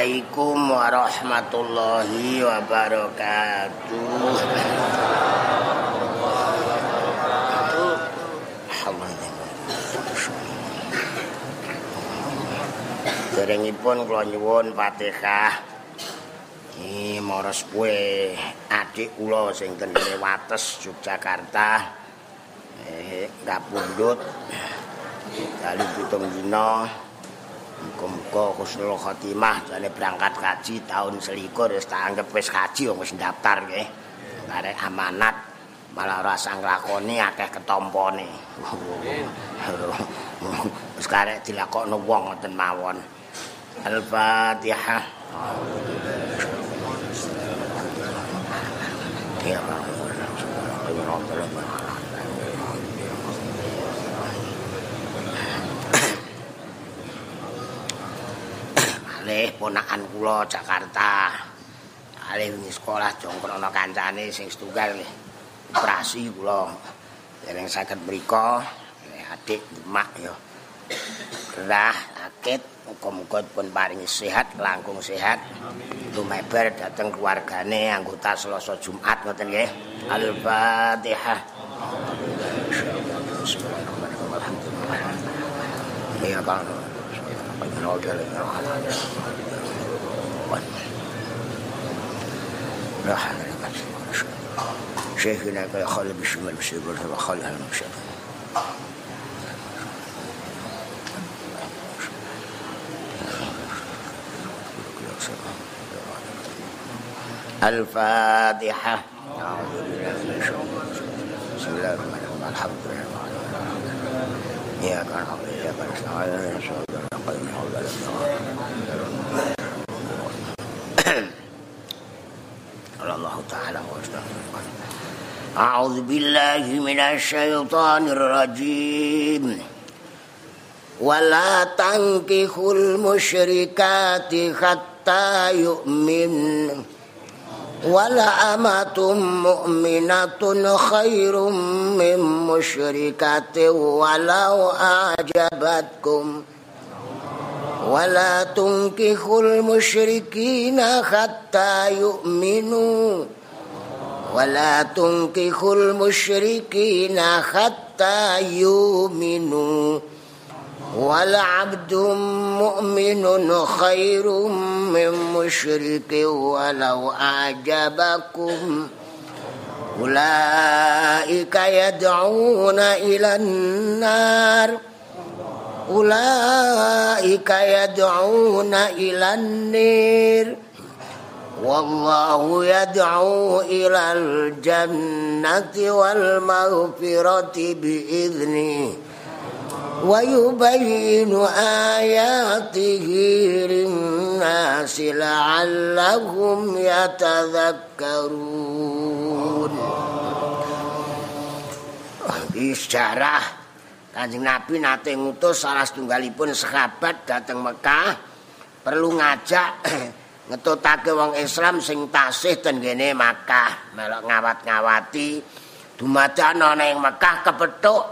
Assalamualaikum warahmatullahi wabarakatuh. Derengipun kula nyuwun Fatihah. Iki maros kuwe adik kula sing ten Wates Yogyakarta. Eh ngapundhut. Kali pitung dina. Muga-muga husnul khotimah jane berangkat kaji tahun selikur wis tak anggap wis kaji wis daftar nggih. Arek amanat malah ora sang lakoni akeh ketompone. Wis karek dilakokno wong ngoten mawon. Al-Fatihah. Ya Allah. Malih ponakan kula Jakarta. Wingi sekolah jongkrono kancane sing setunggal nggih. Operasi kula. Dereng saged mriku adik mak ya. Gerah sakit muga-muga pun paringi sehat, langkung sehat. Lumebar dateng keluargane anggota Selasa Jumat ngoten nggih. Al-Fatihah. Ya, Pak. نوجل لا حول ولا قوة شيخنا قال خالي بالشمال هذا خالي هذا مش الفاتحة. بسم الله الرحمن الرحيم. الحمد لله إياك نعبد وإياك نستعين. قال الله تعالى أعوذ بالله من الشيطان الرجيم. ولا تنكحوا المشركات حتى يؤمن. ولا أمة مؤمنة خير من مشركة ولو أعجبتكم. ولا تنكحوا المشركين حتى يؤمنوا. ولا تنكحوا المشركين حتى يؤمنوا. والعبد مؤمن خير من مشرك ولو أعجبكم. أولئك يدعون إلى النار. أولئك يدعون إلى النير. والله يدعو إلى الجنة والمغفرة بإذنه. ويبين آياته للناس لعلهم يتذكرون. Bisyarah Kanjeng Nabi nate ngutus salah setunggalipun sahabat dateng Mekah perlu ngajak ngetutake wong Islam sing tasih ten kene Mekah melok ngawat-ngawati dumadan ana ing Mekah kepethuk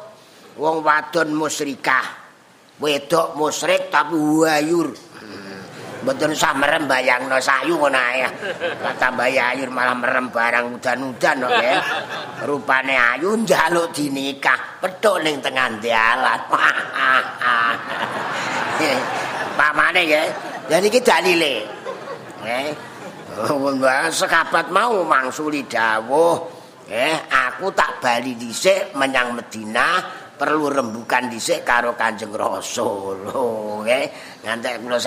wong wadon musyrikah. Wedok musyrik tapi wayur Mboten usah merem bayangno sayu ngono ae. Kata bayayur malah merem barang udan-udan kok ya. Rupane ayu njaluk dinikah, petuk ning tengah dalan. Pamane ya. Dan iki dalile. Eh. sekabat mau mangsuli dawuh, eh aku tak bali dhisik menyang Madinah perlu rembukan dhisik karo Kanjeng Rasul. Nggih, ngantek kula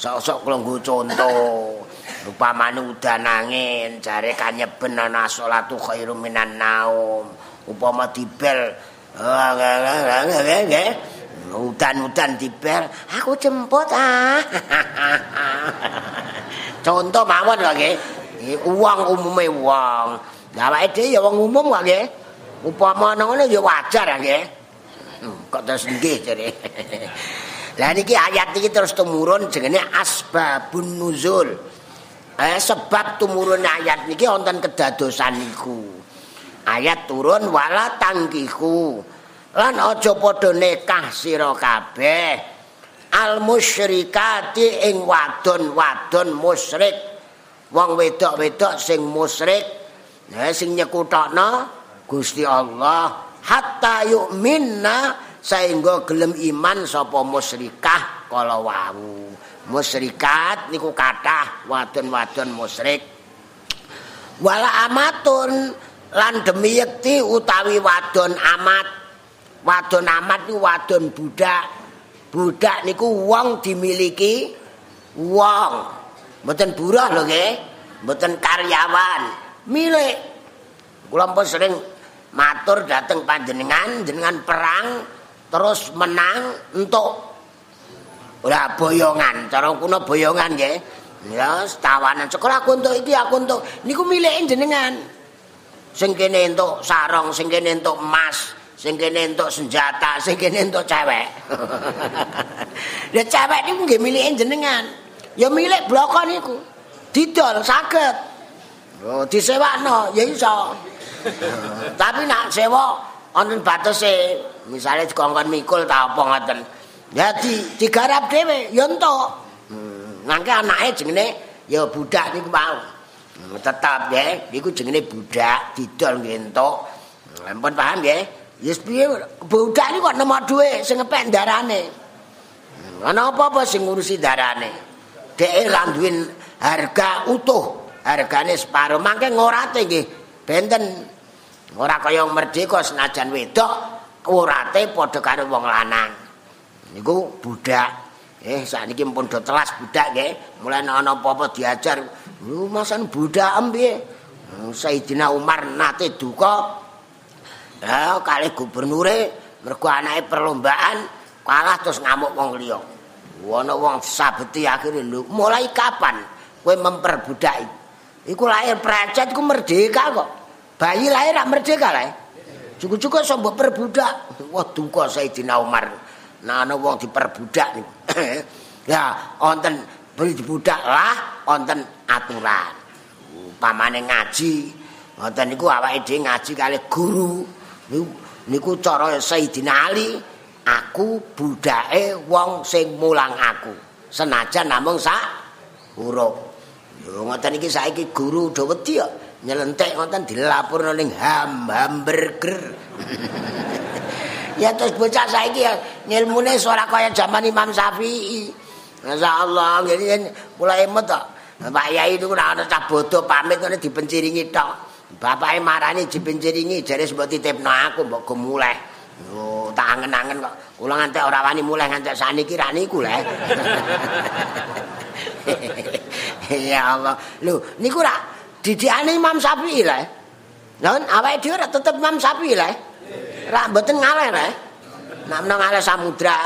sok-sok kula nggo contoh. Upamane udan angin, jare kanyeben ana salatu khairum minan naum. Upama dibel nggih. Udan-udan dibel, aku jemput ah. Contoh mawon lho nggih. Uang umume wong. Awake dhewe ya wong umum kok nggih. Upama ngono ya wajar nggih. Hmm, kok terus nggih jare. Lah niki ayat iki terus tumurun jenenge asbabun nuzul. Eh sebab tumurun ayat niki wonten kedadosan niku. Ayat turun wala tangkihu. lan aja padha nekah sira kabeh al musyrikati ing wadon-wadon musyrik wong wedok-wedok sing musyrik nah sing nyekutokno Gusti Allah hatta yu'minna sehingga gelem iman sapa musyrikah kala wau musyrikat niku kathah wadon-wadon musyrik wala amatun lan demi yekti utawi wadon amat wadon amat niku wadon budak. Budak niku wong dimiliki wong. Mboten buruh lho nggih. Mboten karyawan. Milik. Kula pun sering matur dateng panjenengan jenengan perang terus menang untuk ora boyongan. Cara kuno boyongan nggih. Ya, tawanan sekolah aku untuk iki aku untuk niku milik jenengan. Sing kene entuk sarong, sing kene entuk emas, sing kene entuk senjata, sing kene entuk cewek. Ya cewek niku nggih milike jenengan. Ya milik bloko niku. Didol saged. Oh, disewakno ya iso. Tapi nak sewa wonten batese, misale dikongkon mikul ta apa ngoten. Ya di digarap dhewe ya entuk. Nangke anake jenenge ya budak niku mau. Tetap ya, niku jenenge budak didol nggih entuk. Ampun paham nggih? Yes piye budak iki kok nemok dhuwit sing ngepek darane. Ana apa-apa sing ngurusi darane. Dhek ra duwe harga utuh, hargane separo. Mangke ngorate nggih benten. Ora kaya merdeka senajan wedok, urate padha karo wong lanang. Niku budak. Eh sakniki pun do telas budak nggih. Mulai ana apa-apa diajar, "Lu masan budak piye?" Sayyidina Umar nate duka Ya kali gubernure mergo anake perlombaan kalah terus ngamuk wong liya. Ana wong sabeti akhire lho, mulai kapan kowe memperbudak iku lahir precet iku merdeka kok. Bayi lahir rak merdeka lah. Cukup-cukup iso mbok perbudak. Wah duka Sayyidina Umar. Nah ana wong diperbudak niku. ya wonten dibudak lah wonten aturan. Pamane ngaji, wonten niku awake dhewe ngaji kali guru. niku cara Sayyidina Ali aku budake wong sing mulang aku senajan namung sak huruf yo ngoten iki saiki guru do wedi yo nyelentek ngoten dilapurno ning ham hamburger ya terus bocah saiki ya ngilmune ora kaya zaman Imam Syafi'i masyaallah ngene mulai emot Pak Yai niku ora ana cah bodoh pamit ngene dipenciringi tok Bapake marani dipenjeringi jare mbok titipno aku mbok go muleh. Yo tak angen-angen kok. Kula ngantek ora wani muleh ngantek saniki ra niku le. ya Allah. Lho, niku ra didikane Imam Syafi'i. Lah awake dhewe ra tetep Imam Syafi'i le. Ra mboten ngaleh le. Nak menang ngaleh samudra.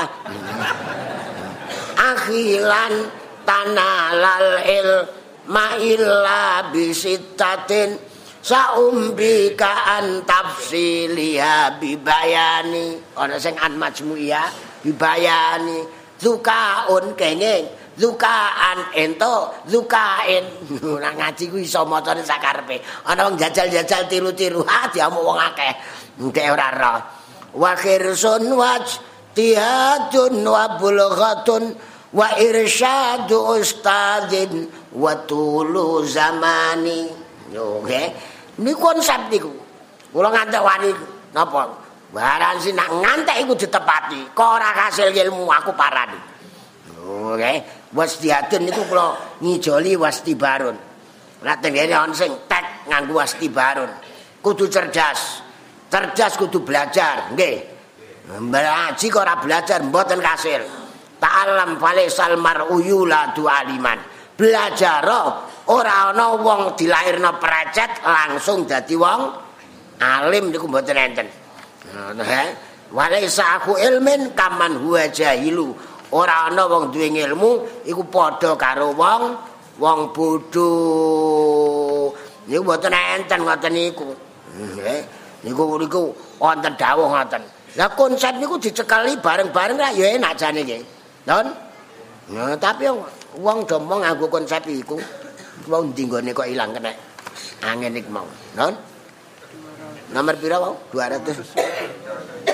Akhilan tanalal il ma illa bisitatin saumbi ka an tafsiliha bibayani ana sing an majmu'iyah bibayani zukaun kenging zukaan ento zukain ora ngaji ku iso macane sakarepe ana wong jajal-jajal tiru-tiru ha diamuk wong akeh nek ora roh wa khirsun waj tihadun wa bulghatun wa irsyadu ustadzin wa tulu zamani yo okay. Ini konsep niku. Kula ngantek wani napa? Barang sih nak ngantek iku ditepati. Kok ora kasil ilmu aku parani. Okay. wasdiatun niku kula ngijoli wastibarun. Nek tengene on sing tek nganggo wastibarun. Kudu cerdas. Cerdas kudu belajar, nggih. Ngaji kok ora belajar mboten kasil. Ta'alam falisal mar'uyu la aliman. Belajar ora ana wong dilairno precet langsung dadi wong alim niku mboten enten. Nah, Walaisa aku ilmin kaman huwa jahilu. Ora ana wong duwe ilmu iku padha karo wong wong bodho. Niku mboten enten ngoten niku. Nggih. Niku niku wonten dawuh ngoten. Lah konsep niku dicekali bareng-bareng ra ya enak jane nggih. Don. Nah, tapi wong do mong nganggo konsep iku. Wong ndi nggone kok ilang kena. Angin iku mau. Don. Nomor pira wau? 200. 200?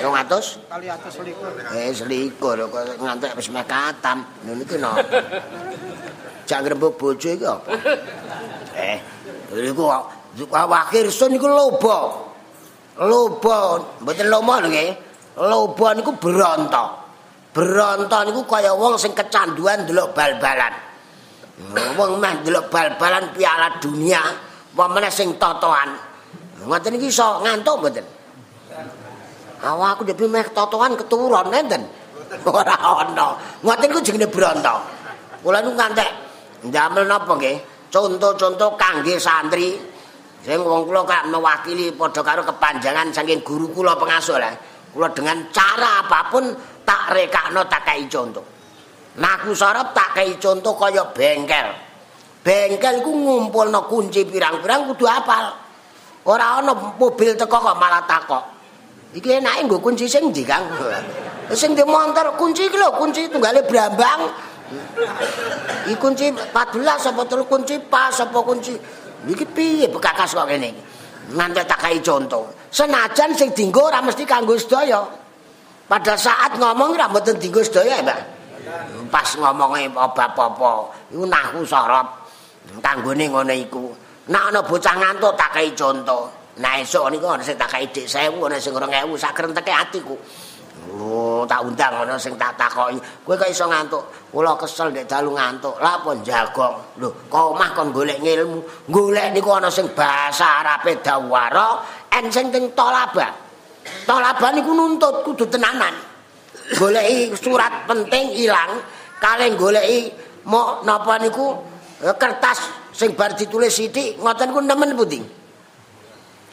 Kali atas selikur. Eh, selikur kok ngantek wis meh katam. Lho niki no. Jak ngrembug bojo iki apa? Eh, niku wakir sun niku lobo. Lobo, mboten lomo lho nggih. Lobo niku beronto. Beronto niku kaya wong sing kecanduan delok bal-balan. Wong meh delok bal-balan piala dunia, wong meneh sing totoan. Ngoten iki iso ngantuk mboten? Awak aku dhewe meh totoan keturun nenten. Ora ana. Ngoten ku jenenge bronto. Kula nu ngantek ndamel napa nggih? Conto-conto kangge santri sing wong kula kak mewakili padha karo kepanjangan saking guru kula pengasuh lah. Kula dengan cara apapun tak rekakno tak kai conto. Naku sorop tak kai conto kaya bengkel. Bengkel ku ngumpulno kunci pirang-pirang kudu apal. Ora ana mobil teko kok malah takok. Iki enake nggo kunci sing ndi, Kang? Sing di motor kunci iki lho, kunci tunggale Brambang. Iki kunci 14 apa telu kunci pas apa kunci. Iki piye bekakas kok ngene iki? Nganti tak kai conto. Senajan sing dinggo ora mesti kanggo sedaya. Pada saat ngomong ora mboten dinggo sedaya, Mbak. Pas ngomongnya apa-apa, iku nahu sorop. Kanggone ngono iku. Nek ana bocah ngantuk tak kei conto. Nah esuk niku ana sing tak kei dik 1000, ana sing 2000 sak krenteke atiku. Oh, tak undang ana sing tak takoki. Kowe kok iso ngantuk? Kula kesel nek dalu ngantuk. Lah apa jagong? Lho, kok omah kon golek ilmu. Golek niku ana sing basa Arabe dawara, en sing teng tolaba. Tolaba niku nuntut kudu tenanan. Goleki surat penting ilang, kaleng goleki mau napa niku kertas sing bar ditulis sithik ngoten ku nemen pundi?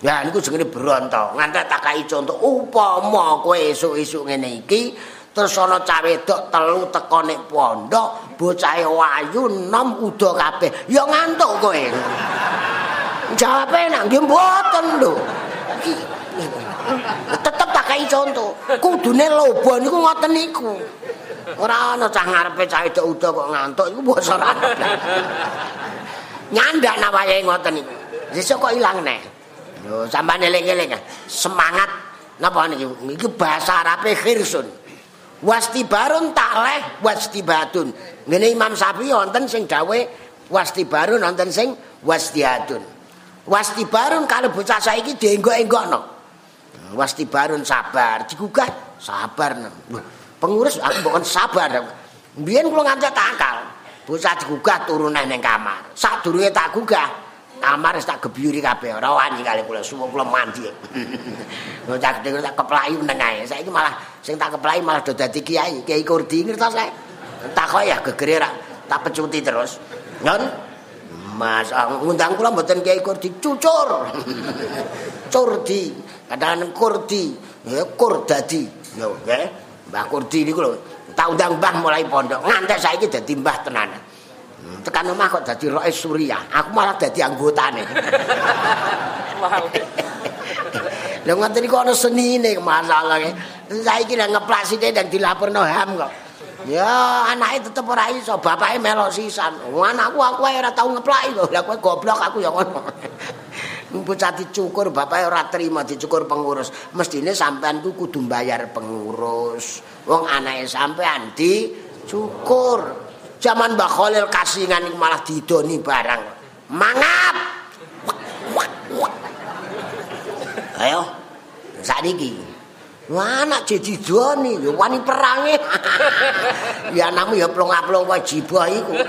Ya niku jenenge bronto ngantek tak kai conto upama kowe esuk-esuk ngene iki terus ana cah wedok telu teko nek pondok bocahe wayu nom udo kabeh. Ya ngantuk kowe. Jawabe nang nggih mboten lho. Tetep tak kai conto kudune lobo niku ngoten niku. Ora ana cah ngarepe cah wedok udo kok ngantuk iku basa nyandak nawayahe ngoten niku. Sesuk kok ilang neh. Lho sampean eling-eling semangat napa niki? Iki bahasa Arabe khirsun. Wastibarun takleh wastibatun. Ngene Imam Syafi'i wonten sing dawe wastibarun wonten sing wastiatun. Wastibarun kalau bocah saiki dienggok-enggokno. Wastibarun sabar, digugah sabar. Pengurus aku bukan sabar. Biyen kula ngancet akal. Bocah digugah turunan ning kamar. Sadurunge tak gugah, kamar wis tak gebyuri kabeh. Ora wani kali kula suwo kula mandi. Bocah gedhe tak keplaki meneng ae. Saiki malah sing tak keplaki malah do dadi kiai, kiai kurdi ngertos ae. Tak kok ya gegere ra tak pecuti terus. Ngon Mas ngundang kula mboten kiai kurdi cucur. Curdi, kadang kurdi, ya kur dadi. Lho, nggih. Mbah Kurdi niku lho, tak undang mbah mulai pondok. Ngantek saiki dadi mbah tenan. Hmm, tekan omah kok dadi roe surya. Aku malah dadi anggotane. Lha ngoten iki ana senine masalah saiki nang ngeplasine dan dilaporno ham kok. Ya anake tetep ora iso bapake melok sisan. Anakku aku ae ora tau ngeplaki kok lha kowe goblok aku ya ngono. Bocah dicukur bapake ora terima dicukur pengurus. Mestine sampean ku kudu bayar pengurus wong anake sampean dicukur zaman Mbah Khalil kasingan malah didoni barang mangap ayo sakniki anak jadi doni, wani perangi. ya anakmu ya plong-plong wajibah iku.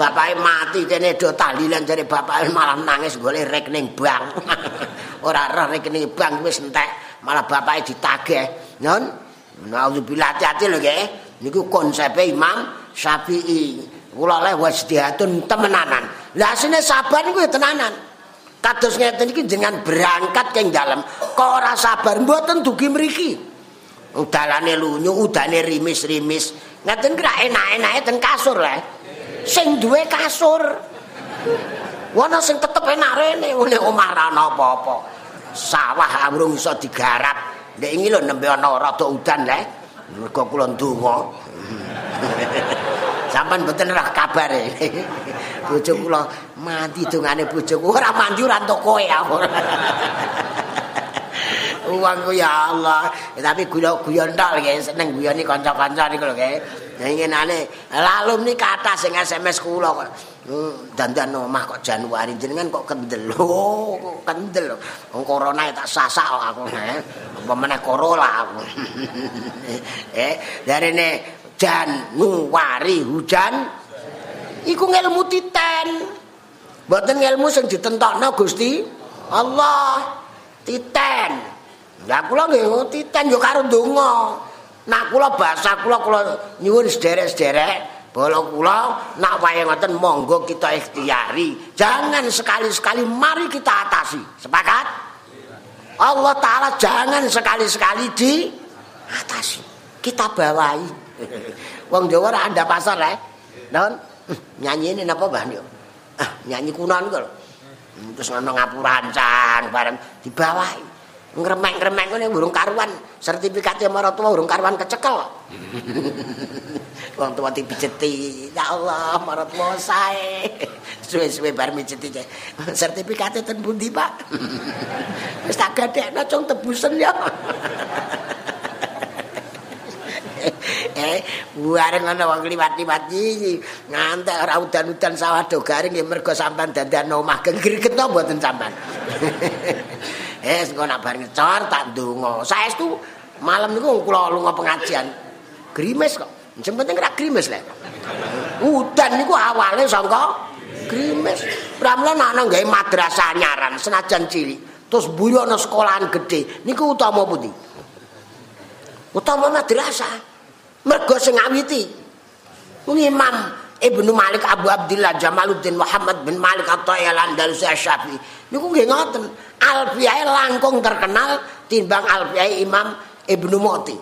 Bapaknya mati, kene do tahlilan dari bapaknya malah nangis golek rekening bank. Ora roh rekening bank wis entek, malah bapaknya ditagih. Non, Nauzubillah hati-hati lho nggih. Niku konsep Imam Syafi'i. Kula le wasdihatun temenanan. Lah asine sabar niku tenanan. Kados ngeten iki dengan berangkat keng dalem kok ora sabar mboten dugi mriki. Udalane lunyu, udane rimis-rimis. Ngeten kira enak-enake ten kasur le. Sing duwe kasur. Wono sing tetep enak rene ngene omah ra apa-apa. Sawah amrung iso digarap. Nek iki lho nembe ana rada udan le. Mergo kula ndonga. Sampan mboten ora kabare. Bojo kula mati dongane bojoku ora mandi ora entuk kowe aku. Ya Allah. Tapi gula guyon tok nggih, seneng guyoni kanca-kanca niku lho nggih. Ngenane lalu ni kata sing SMS kula kok. Hmm, dandan omah kok Januari jenengan kok kendel. Oh, kendel. Wong corona tak sasak kok aku. Apa meneh Corolla aku. eh, darene Januari hujan iku ngelmu titen. Mboten ngelmu sing ditentokno Gusti Allah. Titen. Lah kula nggih titen yo karo donga. Nak kula basa kula kula nyuwun sederek-sederek Bolo kula nak wae ngoten monggo kita ikhtiari. Jangan sekali-sekali mari kita atasi. Sepakat? Allah taala jangan sekali-sekali di atasi. Kita bawahi. Wong Jawa ora anda pasar eh. Don, nyanyi ini napa Mbah Ah, nyanyi kunon kok. Terus ngono ngapurancang bareng dibawahi. Ngremek-ngremek ngene burung karuan. Sertifikatnya marang tua burung karuan kecekel. Wong tua dipijeti. Ya Allah marang sae. Suwe-suwe bar mijeti sertifikatnya ten pundi Pak? Wis tak gadekno cung tebusen ya. Eh bareng ana wong liwat-liwat iki. Ngantek ora udan-udan sawah do garing mergo sampean dandan omah gegriget to mboten sampean Eh, engko nak bar ngecor tak ndonga. Saestu malam niku kula lunga pengajian. Grimes kok. Sing penting ora grimes le. Udan niku awale sangka grimes. Pramila ana gawe madrasah nyaran senajan cilik. Terus buyo ana sekolahan gede. Niku utama pundi? Utama madrasah. Mergo sing ngawiti. Imam Ibnu Malik Abu Abdullah Jamaluddin Muhammad bin Malik At-Tayyal Andalusi Asy-Syafi'i. Niku nggih ngoten. Alfiyah langkung terkenal timbang Alfiyah Imam Ibnu Mu'ti.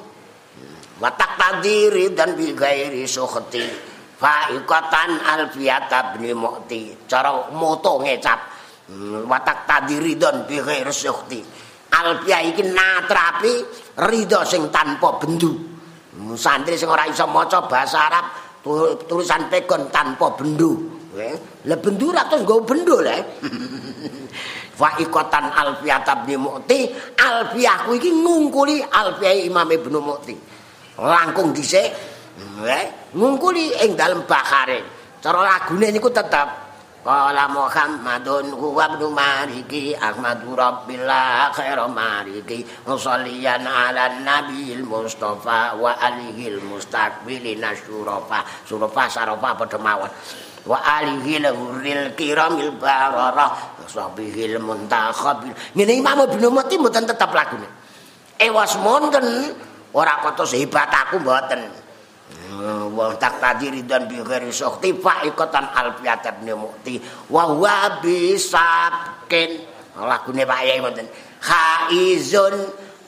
Watak tadiri dan bi gairi sukhti Fa'ikatan Alfiyah bin Mu'ti. Cara moto ngecap. Hmm, watak tadiri dan bi gairi sukhti. Alfiyah iki natrapi ridho sing tanpa bendu. Hmm, santri sing ora iso maca bahasa Arab tulisan pegon tanpa bendu. Lah bendu ra terus nggo bendu le. Wa ikotan alfiyat bin Mu'ti, alfiyahku iki ngungkuli alfiyah Imam Ibnu Mu'ti. Langkung dhisik ngungkuli ing dalem bakare. Cara lagune niku tetep Qala Muhammadun huwa ibnu Mariki Ahmadu Rabbillah khairu Mariki Musalliyan ala Nabil Mustafa wa alihil mustaqbilina syurafa. Syurafa sarofa pada mawon. Wa alihil hurril kiramil bararah Sahbihil muntakhabil Ini imam ibnu Mati mboten tetap lagu ini Ewas monten Orang kata sehebat aku mboten wa tak tadiri dan bi ghairi sukhti fa ikatan alfiyat ibn mu'ti. Wa huwa bisabkin lagune Pak Yai wonten. Haizun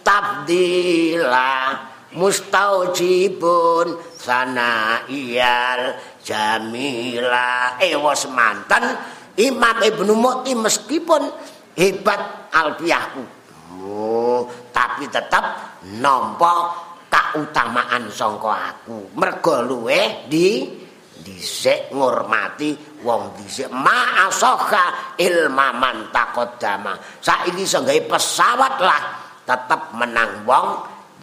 tabdila mustaujibun sanaiyal jamila. Eh was mantan Imam Ibnu Mu'ti meskipun hebat alfiyahku oh, tapi tetap nampak kautamaan sangka aku. Mergo luwe di dhisik ngurmati wong dhisik. Ma'asoha ilmaman taqaddama. Saiki gawe pesawat lah tetep menang wong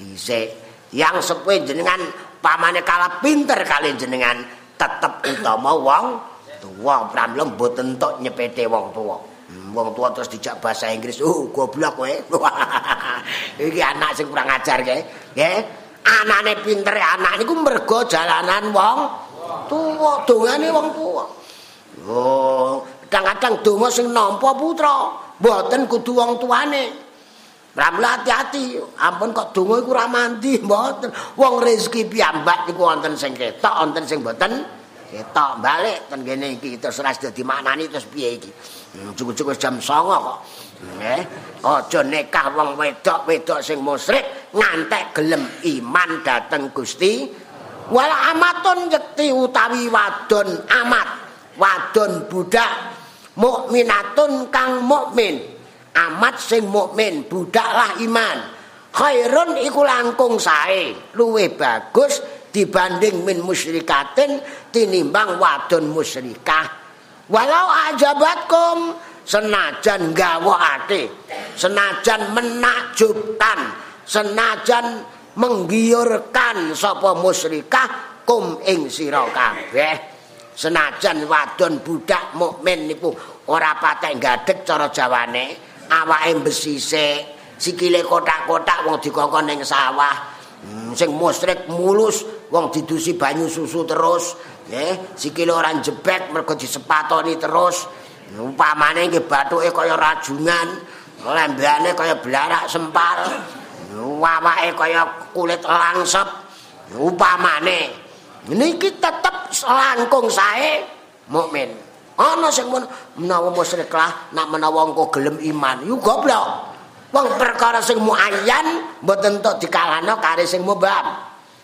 dhisik. Yang sepuh jenengan pamane kala pinter kali jenengan tetep utama wong tuwa. Pramila mboten tok nyepete wong tuwa. Hmm, wong tua terus dijak bahasa Inggris. Oh goblok kowe. Iki anak sing kurang ajar nggih nggih anane pintere anak niku mergo jalanan wong tuwa dongane wong tuwa oh kadang-kadang donga sing nampa putra mboten kudu wong tuane Pramila hati-hati, ampun kok donga iku ora mandi mboten. Wong rezeki piyambak niku wonten sing ketok, wonten sing mboten ketok. Balik ten kene iki terus ora dadi maknani terus piye iki. Hmm, cukup-cukup jam 09.00 kok. Nggih. Aja nekah wong wedok-wedok sing musyrik ngantek gelem iman dateng Gusti. Wala amatun yekti utawi wadon amat. Wadon budak mukminatun kang mukmin. amat sing mukmin budaklah iman khairun iku langkung sae luwe bagus dibanding min musyrikatin tinimbang wadon musyrikah walau ajabatkum senajan gawokake senajan menakjubkan senajan menggiurkan sapa musyrikah kum ing sira kabeh senajan wadon budak mukmin niku ora patek gadek cara jawane awake besisik, sikile kotak-kotak wong dikongkon ning sawah. Hmm, sing musyrik mulus wong didusi banyu susu terus, nggih. Sikile ora jebek mergo disepatoni terus. Upamane nggih bathuke kaya rajungan, lembane kaya blarak sempal. Wawake kaya kulit langsep. Upamane niki tetep langkung sae mukmin. ana sing menawa musyrik lah nak menawa engko gelem iman yu goblok wong perkara sing muayyan mboten tok dikalahno kare sing mubam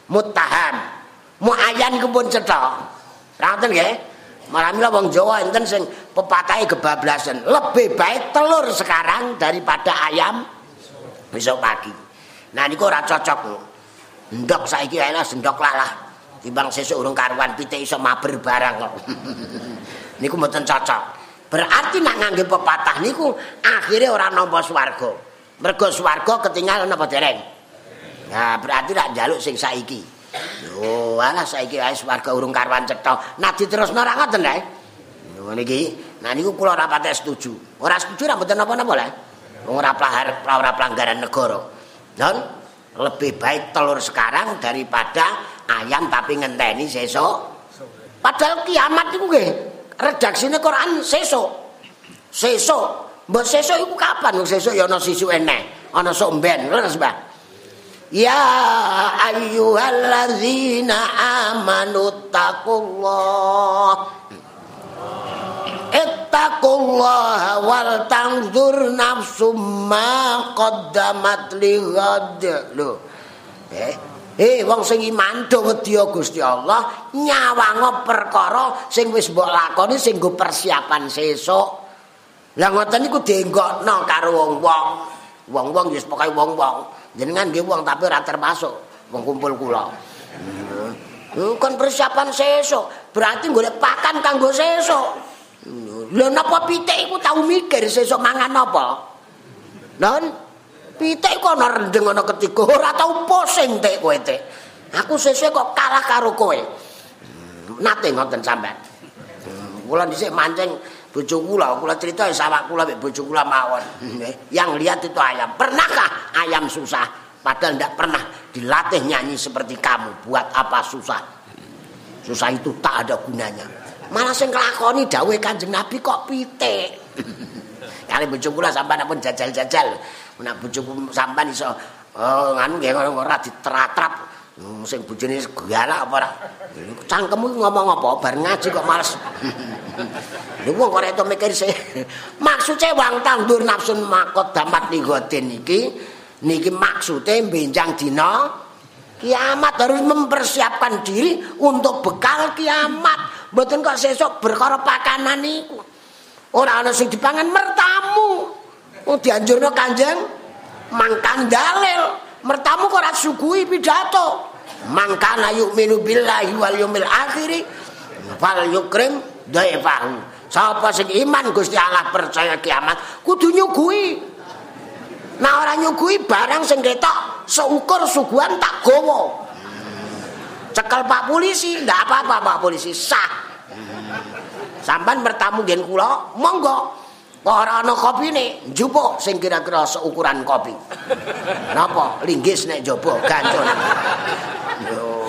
muttaham muayyan ku pun cetha ngoten nggih Malamila wong Jawa enten sing pepatahe kebablasan. Lebih baik telur sekarang daripada ayam besok pagi. Nah niku ora cocok. Ndok saiki lah sendok lah lah. Timbang sesuk urung karuan pitik iso maber barang kok. niku mboten cocok. Berarti nak ngangge pepatah niku akhirnya ora nampa swarga. Mergo swarga ketinggalan napa dereng? Nah, berarti nak njaluk sing saiki. Yo, alah saiki wae swarga urung karwan cetha. Nah diterusno ora ngoten ae. Yo niki, nah niku kula ora patek setuju. Ora setuju ra mboten napa-napa lho. Ora pelahar ora pelanggaran negara. Dan lebih baik telur sekarang daripada ayam tapi ngenteni sesuk. Padahal kiamat niku nggih redaksine Quran sesuk. Sesuk. Mbok sesuk iku kapan? Sesuk ya ana sisuk eneh, ana sok mben, leres, Mbah. Ya ayyuhalladzina amanu taqullah. Ittaqullaha wal tanzur nafsum ma qaddamat lighad. Lho. Eh, Eh wong sing iman do wedya Gusti Allah nyawang perkara sing wis mbok lakoni sing persiapan sesuk. Lah ngoten niku dienggokno karo wong-wong. Wong-wong wis pokoke wong-wong. Jenengan nggih wong tapi ora termasuk wong kumpul kula. Hmm. Kan persiapan sesuk, berarti golek pakan kanggo sesuk. Lha napa pitik iku tau mikir sesuk mangan apa? Lha Pitik kok ana rendeng ana ketiga ora tau pusing tek kowe tek. Aku sesuk kok kalah karo kowe. Hmm, nate ngoten sampean. Hmm, kula dhisik mancing bojo kula, kula cerita sawak kula mek bojo kula mawon. Yang lihat itu ayam. Pernahkah ayam susah? Padahal tidak pernah dilatih nyanyi seperti kamu. Buat apa susah? Susah itu tak ada gunanya. Malah sing kelakoni dawuh Kanjeng Nabi kok pitik. Kali bojo kula sampean pun jajal-jajal. nek bojoku sampean iso oh nganu nggih ora diteratrap hmm, sing bojone galak apa ora? Cangkemmu ngomong apa? Bar ngaji kok males. Lho wong kok reto mikir sih? Maksude wong tandur nafsu makot damat nigoten iki. Niki maksude benjang dina kiamat. Harus mempersiapkan diri untuk bekal kiamat. Mboten kok sesuk berkara pakanan niku ora ana sing dipangan mertamu. Oh dianjurno Kanjeng mangkan dalil. Mertamu kok ora suguhi pidato. Mangkana yu'minu billahi wal yaumil akhir fal yukrim dhaifahu. Sapa sing iman Gusti Allah percaya kiamat kudu nyuguhi. Nah orang nyuguhi barang sing ketok seukur suguhan tak gowo. Cekel Pak Polisi, ndak apa-apa Pak Polisi, sah. Sampan bertamu gen kula, monggo. Ora ana kopine, njupuk sing kira-kira seukuran kopi. Napa? Linggis nek jaba gancur. Yo.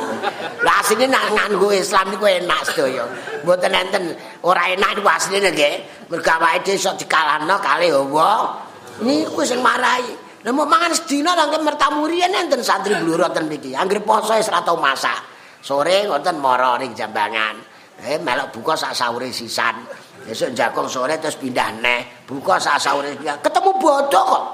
Lah asline nak nganggo Islam niku enak sedaya. Mboten enten ora enak niku asline nggih. Mergo awake dhewe iso dikalahno kalih Allah. Niku sing marahi. Lah mau mangan sedina nang mertamu riyen enten santri bluro ten mriki. Anggere poso wis ora tau masak. Sore ngoten mara ning jambangan. Eh melok buka sak sahure sisan. Besok jakong sore terus pindah neh. Buka sak sahure ketemu bodoh kok.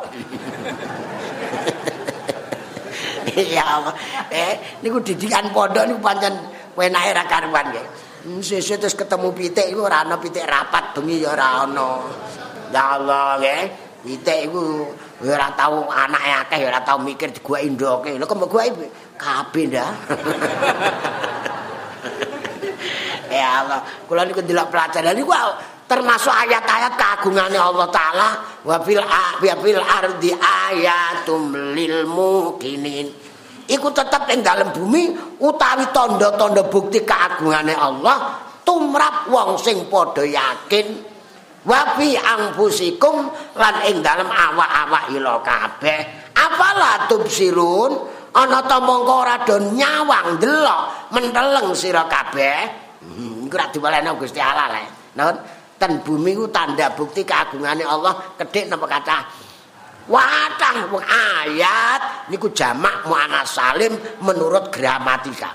ya Allah. Eh niku didikan pondok niku pancen wenake ra karuan nggih. Hmm, sesuk terus ketemu pitik iku ora ana pitik rapat bengi ya ora ana. Ya Allah nggih. Pitik iku ora tau anake akeh ora tau mikir gua indoke lho kok gua kabeh ndak ya Allah. Kula niku ndelok pelajaran. Niku termasuk ayat-ayat kagungane Allah taala wa fil fil ardi ayatum lil mukinin iku tetep ing dalem bumi utawi tanda-tanda bukti kagungane Allah tumrap wong sing padha yakin wa fi anfusikum lan ing dalem awak-awak ila kabeh. Apala tubsirun? Ana ta mongko ora nyawang delok menteleng sira kabeh iku ra diwalene Gusti Allah le non ten bumi ku tanda bukti keagungane Allah kedhik napa kata Watah ayat niku jamak muannas salim menurut gramatika.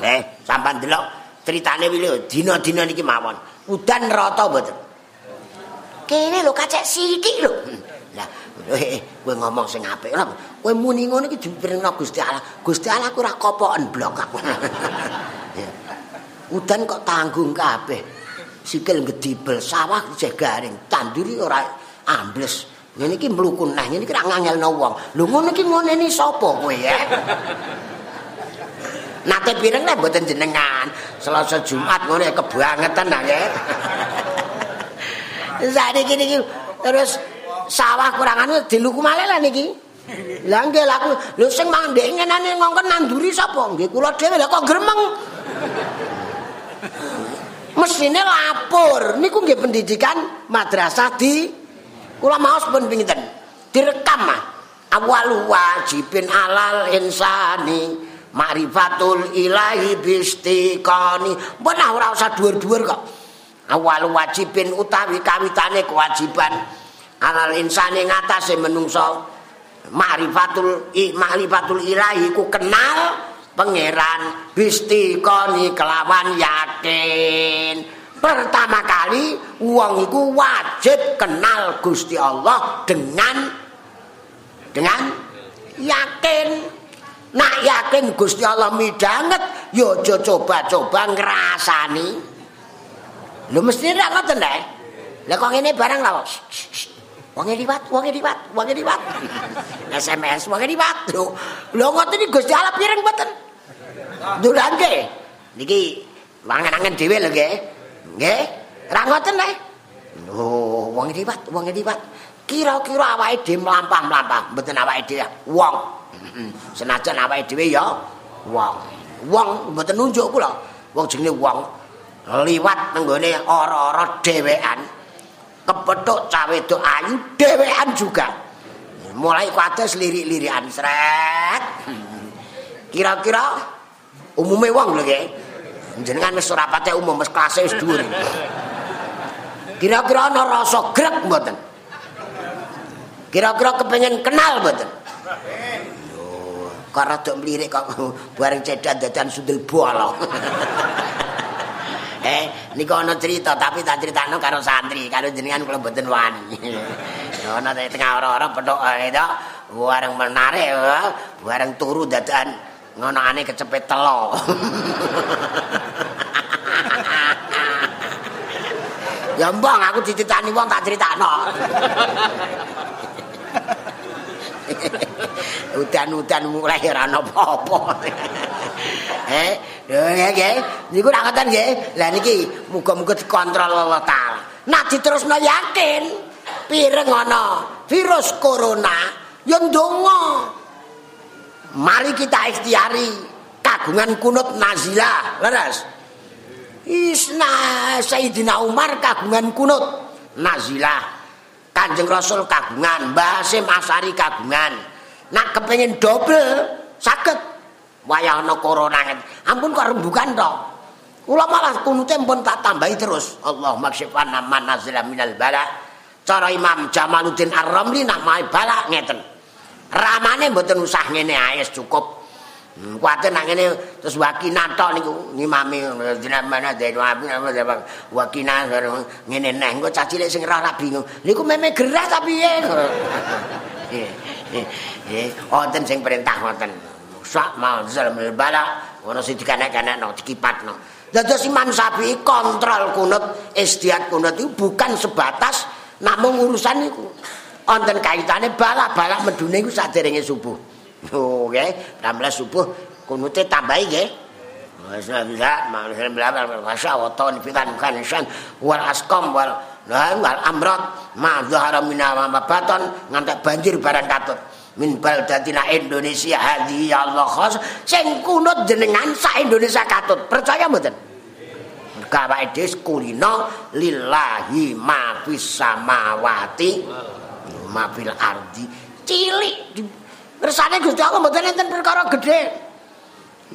Eh, sampean delok critane wile dina-dina niki mawon. Udan rata mboten. kene lho kacek sithik lho. Lah, eh, kowe ngomong sing apik ora. Kowe muni ngono iki dipirengno Gusti Allah. Gusti Allah ku ora kopoken blok aku. Udan kok tanggung kabeh. Sikil gedibel, sawah jek garing, tanduri ora ambles. Ngene iki mlukun nah, ngene iki ra ngangelno wong. Lho ngono iki ngoneni sapa kowe ya? Nate pireng nek mboten jenengan. Selasa Jumat ngono kebangetan nah ya. Saiki niki terus sawah kurang anu diluku malih lah niki. Lah nggih laku lho sing mandek ngenane ngongkon nanduri sapa? Nggih kula dhewe lah kok gremeng. Mesine lapor niku nggih pendidikan madrasah di kula maos pun pinten. Direkam mah. Awal wajibin alal insani ma'rifatul ilahi bistiqani. Mbon ora usah dhuwur-dhuwur kok. awal wajibin utawi kawitane kewajiban alal insani ngatasé menungso ma'rifatul ma'rifatul ilahi ku kenal pangeran bistiqoni kelawan yakin pertama kali wong iku wajib kenal Gusti Allah dengan dengan yakin nak yakin Gusti Allah midanget yo coba-coba ngrasani Lho mesti ra ngoten ta? Lah kok ngene barang lho. Wong liwat, wong liwat, wong liwat. SMS wong liwat. Lho, lho ngoten Gusti Allah pireng mboten? Dulan nggih. Niki wangen-wangen dhewe lho nggih. Nggih. Ra ngoten ta? Lho, wong liwat, wong liwat. Kira-kira awake dhewe mlampah-mlampah, mboten awake dhewe. Wong. Senajan awake dhewe ya wong. Wong mboten nunjuk kula. Wong jenenge wong. liwat nenggone ora-ora dhewean kepethuk cawe do ayu dhewean juga mulai kuates lirik-lirikan sret kira-kira umume wong lho nggih jenengan wis ora pate umum wis kelas wis dhuwur. Kira-kira ana rasa grek mboten? Kira-kira kepengin kenal mboten? Kok rada mlirik kok bareng cedak dadan sundel bolong Eh, niku ana cerita tapi tak critakno karo santri, karo jenengan kula mboten wani. Ya ana tengah ora-ora petuk ae to. Bareng menarik, bareng turu dadan ngonane kecepet telo. ya mbong aku dicritani wong tak critakno. Udan-udan mulai ora apa-apa. Eh, Ya nggih. Niku nak ngoten nggih. Lah niki muga-muga dikontrol Allah taala. Nak diterusno yakin pireng ana virus corona ya ndonga. Mari kita ikhtiari kagungan kunut nazilah. Leres. Isna Sayyidina Umar kagungan kunut nazilah. Kanjeng Rasul kagungan, Mbah Hasim Asari kagungan. Nak kepengin double saged wayah ana corona ampun kok rembukan to kula malah kunute pun tak tambahi terus Allah maksifan man nazila minal bala cara Imam Jamaluddin Ar-Ramli namae balak ngeten ramane mboten usah ngene ae cukup. Hmm, kuwatir nak ngene terus wakina tok niku ngimami jenengan dene api wakina ngene neh engko cacilik sing ora bingung. Niku meme gerah tapi piye? Eh wonten sing perintah wonten. Sak mazal bala ono sing dikanek-kanekno dikipatno. Dados Imam Syafi'i kontrol kunut istiad kunut itu bukan sebatas namung urusan niku wonten kaitane bala-bala medune iku saderenge subuh. Oh, nggih, subuh kunute tambahi nggih. Wis bisa, maksud belajar bahasa waton fitan kan insan wal asqam wal wal amrad ma zahara min ma baton ngantek banjir barang katut. Min baldatina Indonesia hadi ya Allah khos. Sing kunut jenengan sak Indonesia katut. Percaya mboten? Kawake des kulino lillahi ma fis samawati ma fil ardi cilik Kersane Gusti Allah mboten enten perkara gedhe.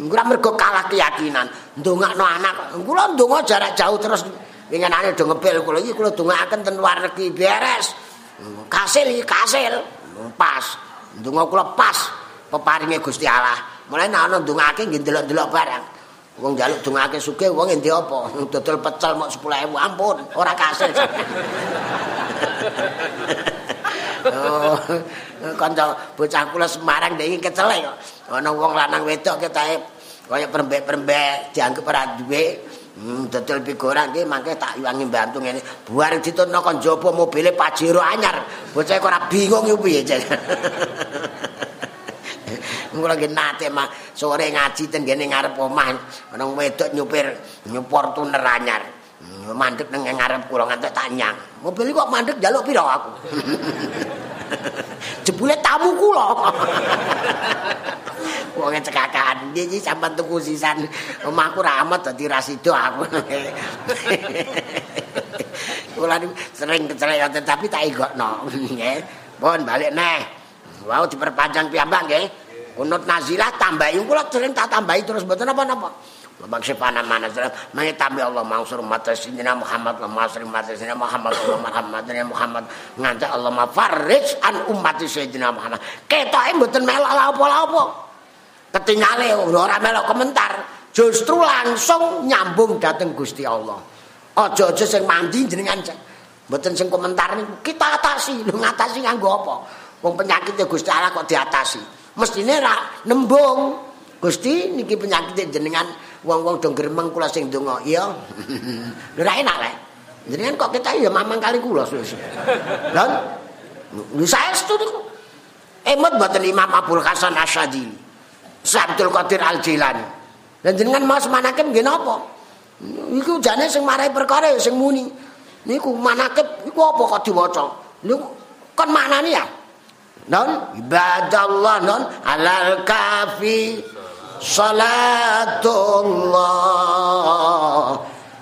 Ora mergo kalah keyakinan, ndongakno anak. Kula ndonga jarak jauh terus wingenane do ngebel kula iki kula ndongaaken ten luar negeri beres. Kasil iki kasil. Pas. Ndonga kula pas peparinge Gusti Allah. Mulai ana ndongake nggih delok-delok barang. Wong njaluk dongake sugih wong endi apa? Dodol pecel mok 10.000 ampun, ora kasil. Oh, kanca bocah kula Semarang dhewe kecelek kok. Ana wong lanang wedok ketae kaya perembek-perembek dianggep ora duwe. Hmm, dodol pigorang iki mangke tak iwangi bantu ngene. Buar ditono kon jaba mobile Pajero anyar. Bocah kok ora bingung yo piye. Mula ge nate mah sore ngaji ten ngarep omah. Ana wedok nyupir nyupor tuner anyar. Hmm, mandek nang ngarep kula ngantek tanyang. Mobil kok mandek jaluk piro aku? Jebule tamu kula. Wong cekakan iki sampean tuku sisan omahku ramet dadi rasido aku. Kula sering kecelek tapi tak igokno nggih. Pun balik neh. Wau diperpanjang piyambak nggih. Kunut nazilah tambahi kula sering tak tambahi terus mboten apa-apa. Bang sepana mana saja mengitambi Allah mangsur mata sinina Muhammad Allah masri mata sinina Muhammad Allah Muhammad sinina Muhammad. Ngajak Allah mafarij an umat sinina Muhammad. Kita ini betul melak apa-apa ketinggalan orang melak komentar. Justru langsung nyambung datang Gusti Allah. Ojo-ojo sing mandi jenengan betul sing komentar ini kita atasi. Lu ngatasi nganggo apa? Wong penyakitnya Gusti Allah kok diatasi? Mestinya rak nembung. Gusti niki penyakit jenengan wong-wong dong gremeng kula sing donga. Iya. Ora enak lek. Jenengan kok kita ya mamang kali kula. Lan lu saestu niku. Emot mboten Imam Abdul Hasan Asyadi. Abdul Qadir Al Jilani. Dan jenengan mas manakem nggih napa? Iku jane sing marai perkara sing muni. Niku manakib iku apa kok diwaca? Niku kon maknane ya. Non ibadallah non alal kafi salatullah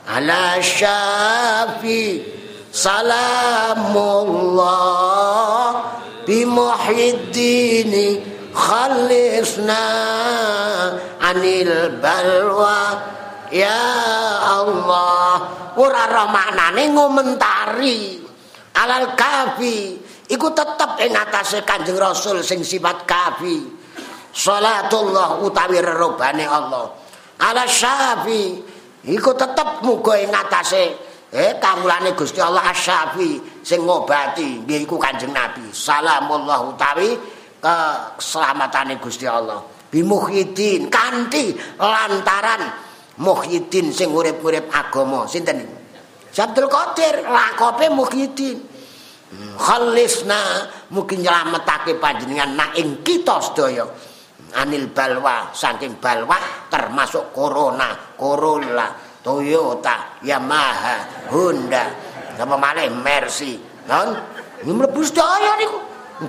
ala syafi salamullah bi muhiddini khalisna anil balwa. Ya Allah ora romanane ngomentari. Alal kafi iku tetep ing atase Kanjeng Rasul sing sifat kafi salatullah utawi rerobane Allah. Ala syafi iku tetep muga ing ngatasé. Eh kawulane Gusti Allah asyafi sing ngobati nggih iku Kanjeng Nabi. Salamullah utawi keselamatane Gusti Allah. Bimuhyiddin kanthi lantaran muhyiddin sing urip-urip agama. Sinten niku? Abdul Qadir lakope muhyiddin. Hmm, khalisna mungkin nyelametake panjenengan nak ing kita sedaya anil balwa saking balwa termasuk corona. Corolla toyota yamaha honda. Sama malih mercy? Ini mlebu sedaya niku.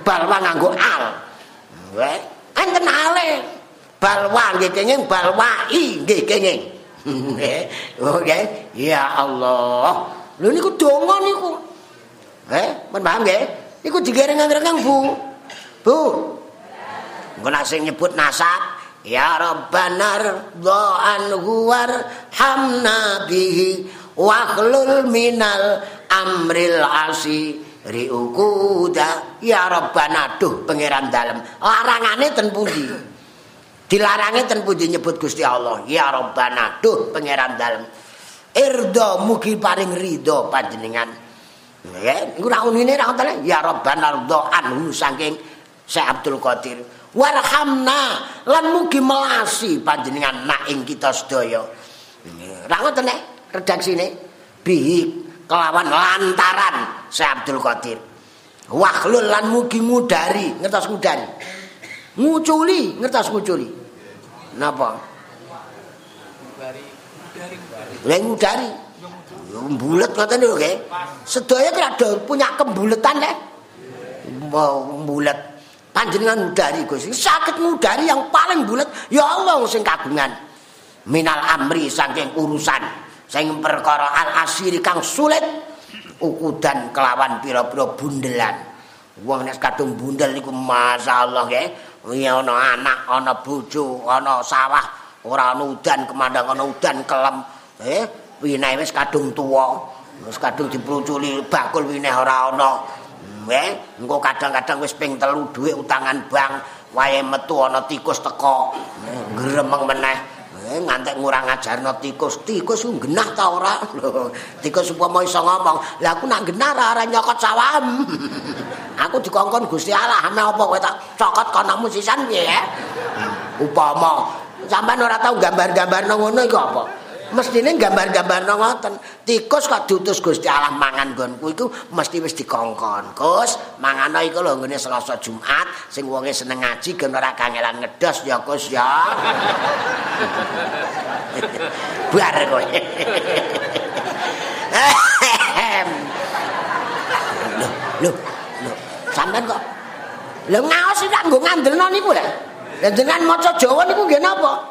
Balwa nganggo al. Wae enten ale. Balwa nggih kenging balwa nggih kenging. Oke. Ya Allah. Lho niku donga niku. Eh men paham nggih? Niku digereng-gereng Bu. Bu Engko sing nyebut nasab ya rabbana dhaan huwar hamna bihi wa minal amril asi. Riukuda ya rabbana duh pangeran dalem. Larangane ten pundi? Dilarange ten pundi nyebut Gusti Allah? Ya rabbana duh pangeran dalem. Irdo mugi paring ridho panjenengan. Iku ra unine ra ya rabbana anhu saking Syekh Abdul Qadir warhamna lan mugi melasi panjenengan nak ing kita sedaya ra ngoten nek redaksine bihi kelawan lantaran Syekh Abdul Qadir. Wakhlul lan mugi mudari, ngertos mudari. Nguculi, ngertos nguculi. Napa? Mudari, mudari. mudari. Bulet ngoten lho nggih. Sedaya kira punya kembuletan lek. Bulet. Panjenengan mudari Gusti. Sakit mudari yang paling bulet ya Allah sing kagungan. Minal amri saking urusan. sing perkara al asiri kang sulit. Ukudan kelawan pira-pira bundelan. Wong nek kadung bundel niku masyaallah nggih. Ya ana anak ana bojo ana sawah. Ora ana udan kemandang ana udan kelem. Eh wineh wis kadung tuwa. Wis kadung dipruculi bakul wineh ora ana eh engko kadang-kadang wis ping telu dhuwit utangan bang wae metu ana tikus teko gremeng meneh Eh, ngantek ngurang ngajarno tikus. Tikus ku genah ta ora? tikus upama iso ngomong, "Lah aku nak genah ora nyokot sawam." aku dikongkon Gusti Allah, ame apa kowe tak cokot konomu sisan piye? Upama sampean ora tau gambar-gambar ngono iku apa? Mestine gambar-gambar ngoten. Tikus kok diutus Gusti Allah mangan nggonku iku mesti wis dikongkon. Gus, mangano iku lho nggone Selasa Jumat sing wonge seneng ngaji gen ora kangelan ngedos ya Gus ya. Bar kowe. Lho, lho, lho. Sampeyan kok Lho ngaos iki nggo ngandelno niku lho. Lah jenengan maca Jawa niku nggih napa?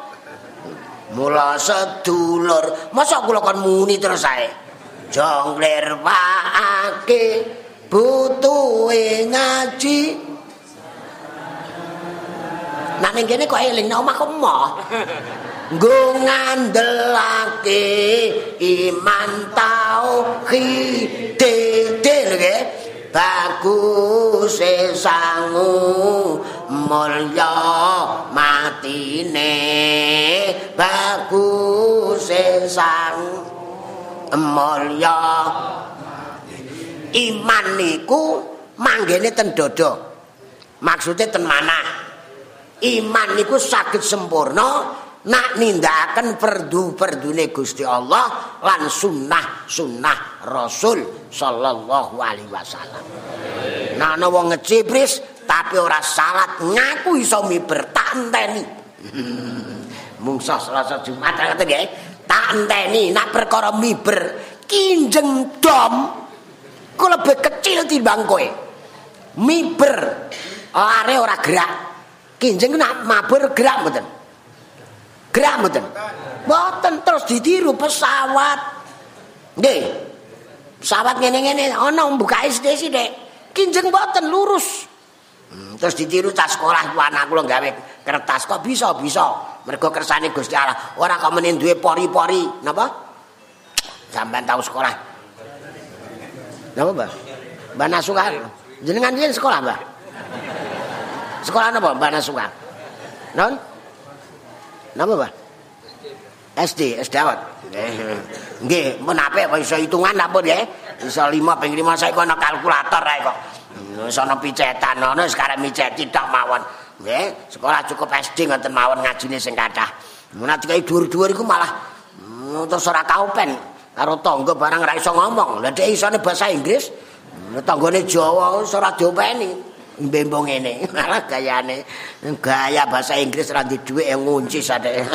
Mula sedulur masa kula kon muni terus ae? Jongler waake butuhe ngaji. Nah ning kene kok eling nek omah kok emoh. Nggo ngandelake iman tauhid. Dede lho bagus sangu mulya matine bagus sang mulya. Iman niku manggene ten dodo maksude ten mana? Iman niku saged sempurna nak nindakaken perdu-perdune Gusti Allah lan sunnah-sunnah Rasul sallallahu alaihi wasallam. Nah ana wong ngecibris tapi ora salat ngaku iso miber tak enteni. Mungsa Selasa Jumat ngoten nggih. Tak enteni nak perkara miber kinjeng dom ku lebih kecil timbang kowe. Miber are ora gerak. Kinjeng nak mabur gerak mboten. Gerak mboten? Mboten terus ditiru pesawat. Nggih. Pesawat ngene-ngene ana mbuka SD sithik. Kinjeng mboten lurus. Hmm, terus ditiru tas sekolah ku anak kula gawe kertas kok bisa bisa. Mergo kersane Gusti Allah. Ora kok menen duwe pori-pori, napa? Sampeyan tahu sekolah. Napa, Mbah? Mbah Nasuka. Jenengan riyen sekolah, Mbah? Sekolah napa, Mbah Nasuka? Non? Napa, Pak? SD, SD awat. Nggih, men apik kok iso hitungan apa nggih? Iso 5 ping 5 saiki ana kalkulator ae kok. Wis ana picetan, ana sekarang miceti tok mawon. Nggih, sekolah cukup SD ngoten mawon ngajine sing kathah. Mun dikai dhuwur-dhuwur iku malah hmm, terus ora kaupen karo tangga barang ra iso ngomong. Lah dhek isone bahasa Inggris, tanggane Jawa ora diopeni. mbembong ngene malah gayane gaya bahasa Inggris ra di dhuwit ngunci sadhe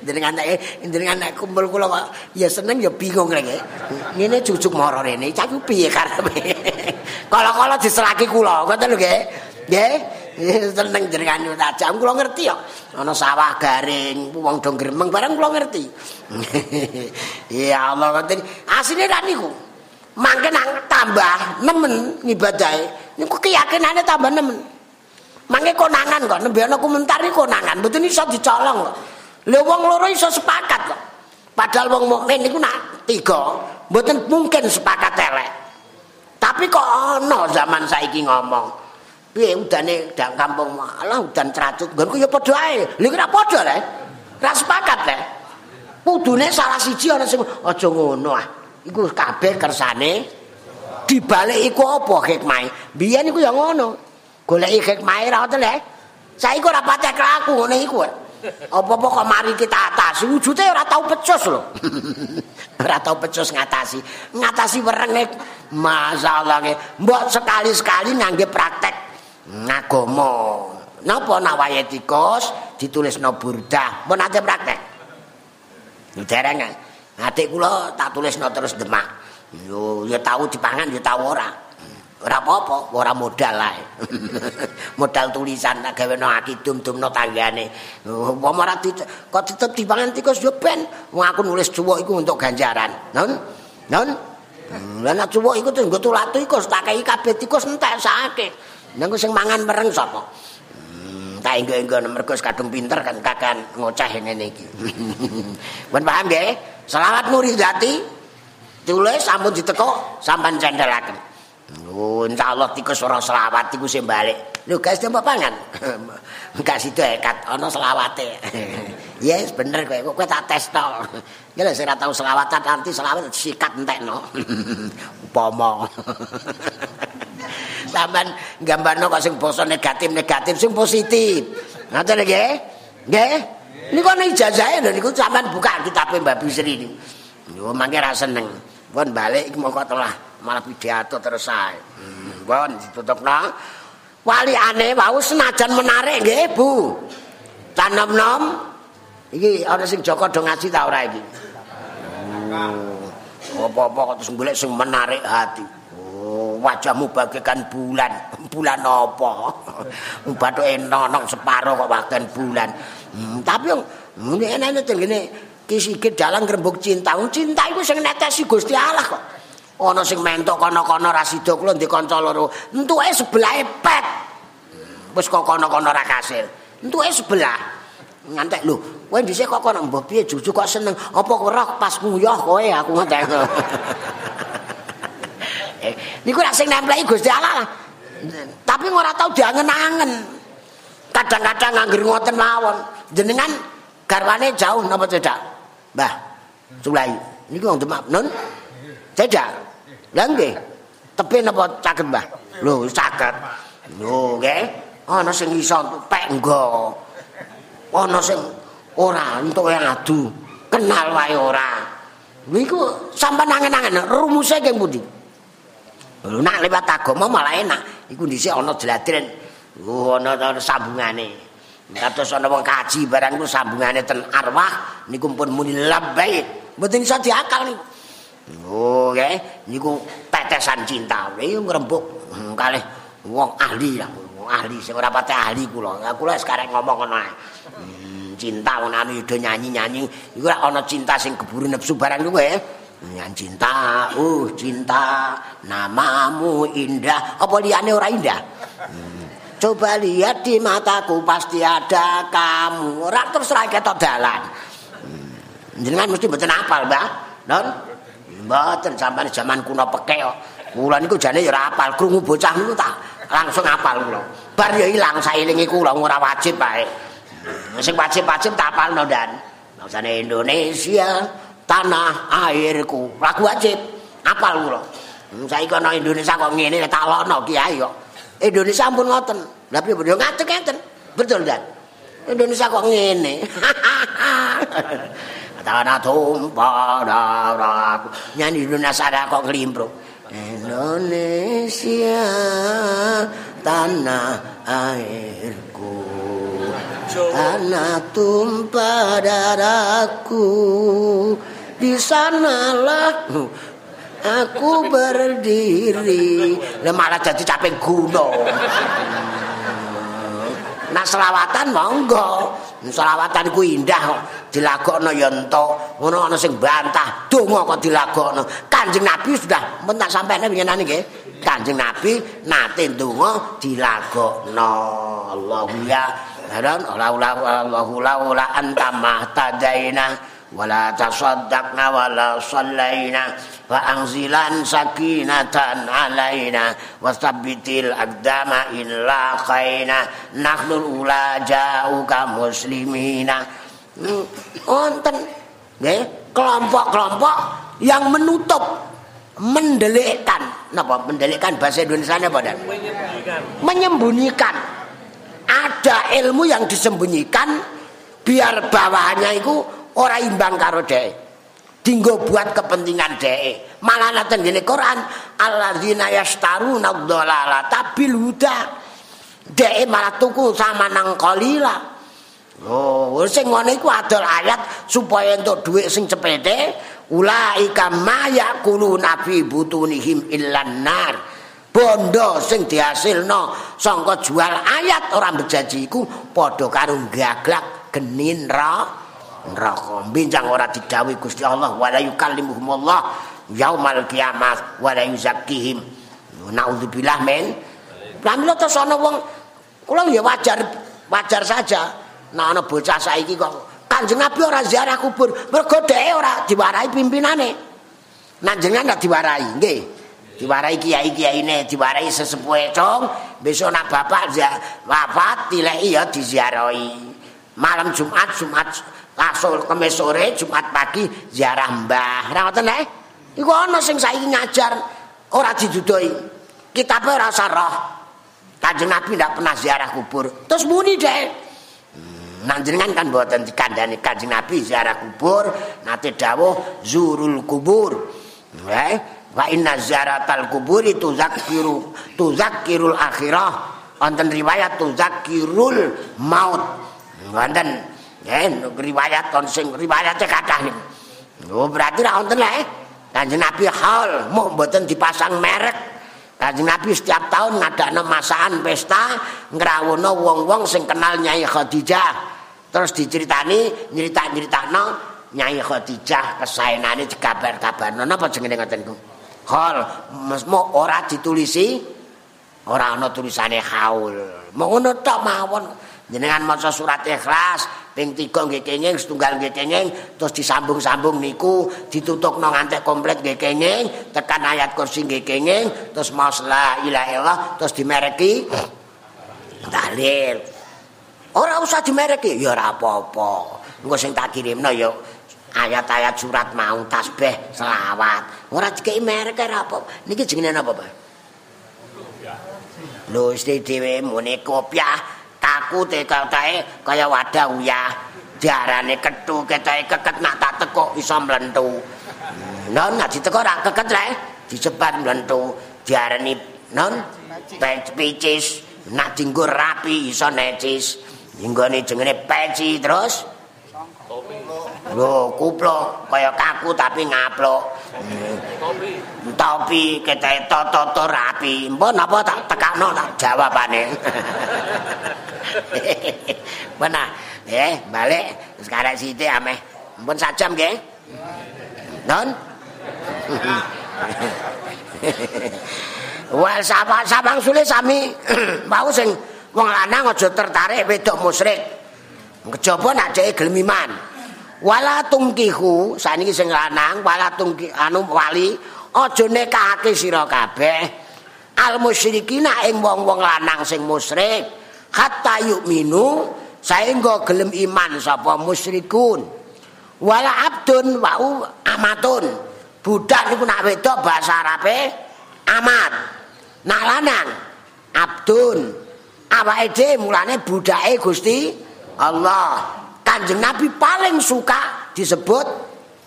dengan nek dengan nek kumpul kula kok ya seneng ya bingung rek ngene cucuk moro rene cah piye karepe? Kala-kala diselaki kula ngoten lho nggih? Nggih seneng jenengan tajam kula ngerti kok. Ana sawah garing wong do gremeng bareng kula ngerti. Ya Allah ngoten. Asine ra niku. Mangke nang tambah nemen ngibadahe niku keyakinane tambah nemen. Mangke konangan kok nembe ana komentar iki konangan mboten iso dicolong kok lho wong loro iso sepakat kok padahal wong mukmin niku nak tiga mboten mungkin sepakat elek. Tapi kok ana zaman saiki ngomong. Piye udane dak kampung malah udan tracut. Nggonku ya padha ae. Lha ora padha le. Ora sepakat le. Kudune salah siji ana sing aja ngono ah. Iku kabeh kersane dibalik iku apa hikmah? Biyen iku ya ngono. Goleki hikmah ra ngoten le. Saiki ora patek laku ngene iku. Apa-apa kok mari kita atasi wujude ora tau pecus lho. ora tau pecus ngatasi. Ngatasi werenge nggih. Mbok sekali-sekali ngangge praktek ngagama. Napa nawaye tikus ditulisno burdah. Mbok nate praktek. Dereng. Adik kula tak tulisno terus demak. Yo ya tau dipangan ya tau ora. Ora apa-apa ora modal ae. Modal tulisan tak gawe no akidum-dumno tanggane. Apa ora kok tetep dipangan tikus yo ben. Wong aku nulis cuwuk iku untuk ganjaran. Non non lan nek cuwuk iku tuh nggo tulat tikus tak kei kabeh tikus entek sakake. Nang sing mangan mereng sapa? Hmm, tak enggo-enggo mergo kadung pinter kan kakan ngoceh ngene iki. Ben paham nggih? Selawat nuri dati tulis sampun diteko sampean cendelaken Oh, insyaallah tikus ora selawat iku sing balik. Lho, guys, mbok pangan. Enggak sido ekat ana selawate. yes, bener kowe. Kowe tak tes to. Ya lek ora tau selawatan nanti selawat sikat entekno. Upama. Sampeyan gambarno kok sing basa negatif-negatif sing positif. Ngoten nggih? Nggih? Niku ana ijazahe lho niku sampean buka kitabe Mbak Bisri niku. Yo mangke ra seneng. Pun balik iki mongko telah. Malah pidato terus sae. Hmm, bon ditutupna. Wali ane wau senajan menarik nggih, Bu. Tanam nom. Iki ana sing Joko do ngaji ta ora iki? Oh, apa-apa kok terus golek sing menarik hati. Oh, wajahmu bagaikan bulan. Bulan apa? Bathuke enonong separo kok bagian bulan. Hmm, tapi yang ngene enak ngene kisikit dalang rembug cinta. Cinta iku sing netesi Gusti Allah kok. Ana sing mentok kono-kono ra sida kula ndek kanca loro. Entuke sebelah pet. Wis kok kono-kono ra kasil. Entuke sebelah. Ngantek lho kowe dhisik kok kono mbok piye? Juju kok seneng. Apa ora pas nguyah kowe aku ngantek? Eh niku ra sing nempleki Gusti Allah tapi ora tau diangen-angen. Kadang-kadang nganggur ngoten mawon. Jenengan garwane jauh napa cedak Mbah Sulai niku wong Demak. Nun cedak Lah nggih. Tepi napa caket, Mbah? Lho, caket. Lho, nggih. Ana sing iso pek nggo. Ana sing ora entuk adu. Kenal wae ora. Niku sampean angen-angen rumuse keng pundi? Lho, nak lewat agama malah enak. Iku dhisik ana jladren. Oh, ana sambungane. Kados ana wong kaji barang iku sambungane ten arwah niku pun muni labbaik. Mboten iso diakal niku. Oh, nggih. Niku tetesan cinta. Iki ngrembug hmm, kalih wong ahli lah. Wong ahli sing ora pate ahli kula. Lah kula sekarang ngomong ngono ae. Hmm, cinta ana ido nyanyi-nyanyi. Iku ora ana cinta sing keburu nepsu barang kuwi. Nyan cinta, uh cinta, namamu indah. Apa liyane ora indah? Hmm. Coba lihat di mataku pasti ada kamu. Ora terus ra ketok dalan. Jenengan mesti mboten apal, Mbak. Non? Mboten sampean jaman kuno pekek kok. Kula niku jane ya ora apal, krungu bocah niku tak langsung apal kula. Bar ya ilang sailinge kula ora wajib bae. Sing wajib-wajib tak apalno dan. Maksane Indonesia tanah airku. Lagu wajib apal kula. Saiki ana Indonesia kok ngene tak lono kiai kok. Indonesia ampun ngoten. Lah piye yo ngatek ngeten. Betul dan. Indonesia kok ngene. tanah tumpah nyanyi Indonesia kok ngelimpro. Indonesia tanah airku. Tanah tumpah darahku di sanalah aku berdiri. Lah malah jadi capek gunung. Nah selawatan monggo selawatan ku indah kok. Dilagokno ya entuk. Ngono ana sing bantah. Donga kok dilagokno. Kanjeng Nabi sudah men tak sampene winginane nggih. Kanjeng Nabi nate donga dilagokno. Allahu ya. Dan Allahu Allahu la anta mahtadaina wala tasaddaqna wala sallaina wa anzilan sakinatan alaina wasabbitil aqdama illa khaina nahnu ula jauka muslimina. Hmm, wonten nggih kelompok-kelompok yang menutup mendelikkan napa? Mendelikkan bahasa Indonesia apa dan? Menyembunyikan. Menyembunyikan. Ada ilmu yang disembunyikan biar bawahannya itu ora imbang karo dhek. Dinggo buat kepentingan dhek. Malah nonton gini Quran, alladzina yashtaruna dhalala bil huda. Dhek malah tuku sama nang qalila. Oh, sing ngene iku adol ayat supaya entuk dhuwit sing cepete, ulaika ma yaqulu nabi butunihim illan nar. Bondo sing dihasilno sangka jual ayat orang berjanji iku padha karo gaglak genin ra neraka. Bincang ora didhawuhi Gusti Allah. Wa la yukallimuhumullah yaumal kiamat wa la yuzakkihim. Naudzubillah men. Pramila terus ana wong kula ya wajar wajar saja. Nek ana bocah saiki kok Kanjeng Nabi ora ziarah kubur. Mergo dhek ora diwarai pimpinane. Nek jenengan ora diwarai nggih. Diwarai kiai-kiaine diwarai sesepuhe cong. Besok nak bapak wafat dileki ya diziarahi. Malam Jumat Jumat Langsung kemis sore, Jumat pagi ziarah Mbah. Ora ngoten nek? Iku ana sing saiki ngajar ora didudoi. Kitabe ora usah roh. Kanjeng Nabi ndak pernah ziarah kubur. Terus muni deh. Hmm, Nanjenengan kan mboten dikandani Kanjeng Nabi ziarah kubur, nate dawuh zurul kubur. Eh, wa inna ziaratal kubur itu zakiru tuzakirul akhirah. Wonten riwayat tuzakirul maut. Wonten Ya, riwayat kon sing riwayate kathah niku. Oh, berarti ra wonten lek. Kanjeng Nabi hal mau mboten dipasang merek. Kanjeng Nabi setiap tahun ngadakno masakan pesta ngrawuhno wong-wong sing kenal Nyai Khadijah. Terus diceritani, nyerita-nyeritakno Nyai Khadijah kesaenane dikabar-kabarno napa jenenge ngoten niku. Hal mesmo ora ditulisi ora ana tulisane haul. Mau ngono tok mawon. Jenengan maca surat Ikhlas, ping 3 nggih kenging setunggal nggih kenging terus disambung-sambung niku ditutupno ngantek komplit nggih kenging tekan ayat kursi nggih kenging terus maos la ilaha illallah terus dimereki. Dalil. Ora usah dimereki. Ya ora apa-apa. Engko sing tak kirimno ya ayat-ayat surat mau tasbih selawat. Ora dikei merek ora apa niki jenenge apa Pak Lho, istri dhewe muni kopiah takute katae kaya wadah uyah. Diarane kethu ketae keket nak tak teko iso mlentu. Non nak diteko ra keket rek dicepat mlentu. Diarani non picis. Nak dinggo rapi iso necis. Dinggone jengene peci terus Lho, kuplok kaya kaku tapi ngaplok. Topi. Topi kete toto rapi. Mbon apa tak tekakno tak jawabane. Mana? Eh, balik sekarang sithik ameh. Mbon sajam nggih. Non? Wal sabang sule sami mau sing wong lanang aja tertarik wedok musyrik. Kejaba nak cek gelem iman. wala tungkihu saniki sing lanang wala tungki anu wali aja nekake sira kabeh. Al musyrikina ing wong-wong lanang sing musyrik. Hatta yu'minu saengga gelem iman sapa musyrikun. Wala abdun wa amatun. Budak niku nak wedok bahasa arabe amat. Nak lanang abdun. Awake dhewe mulane budake Gusti Allah Kanjeng Nabi paling suka disebut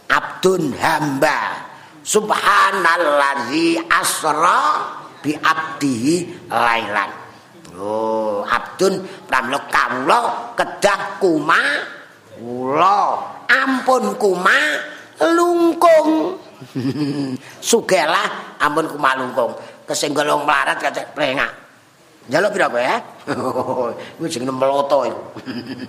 abdun hamba. Subhanalladzi asra bi abdihi lailan. Oh, abdun pramila kawula kedah kuma kula ampun kuma lungkung. Sugelah ampun kuma lungkung. Kesenggol melarat kata prengak. Njaluk pira kowe? Kuwi jenenge meloto iku.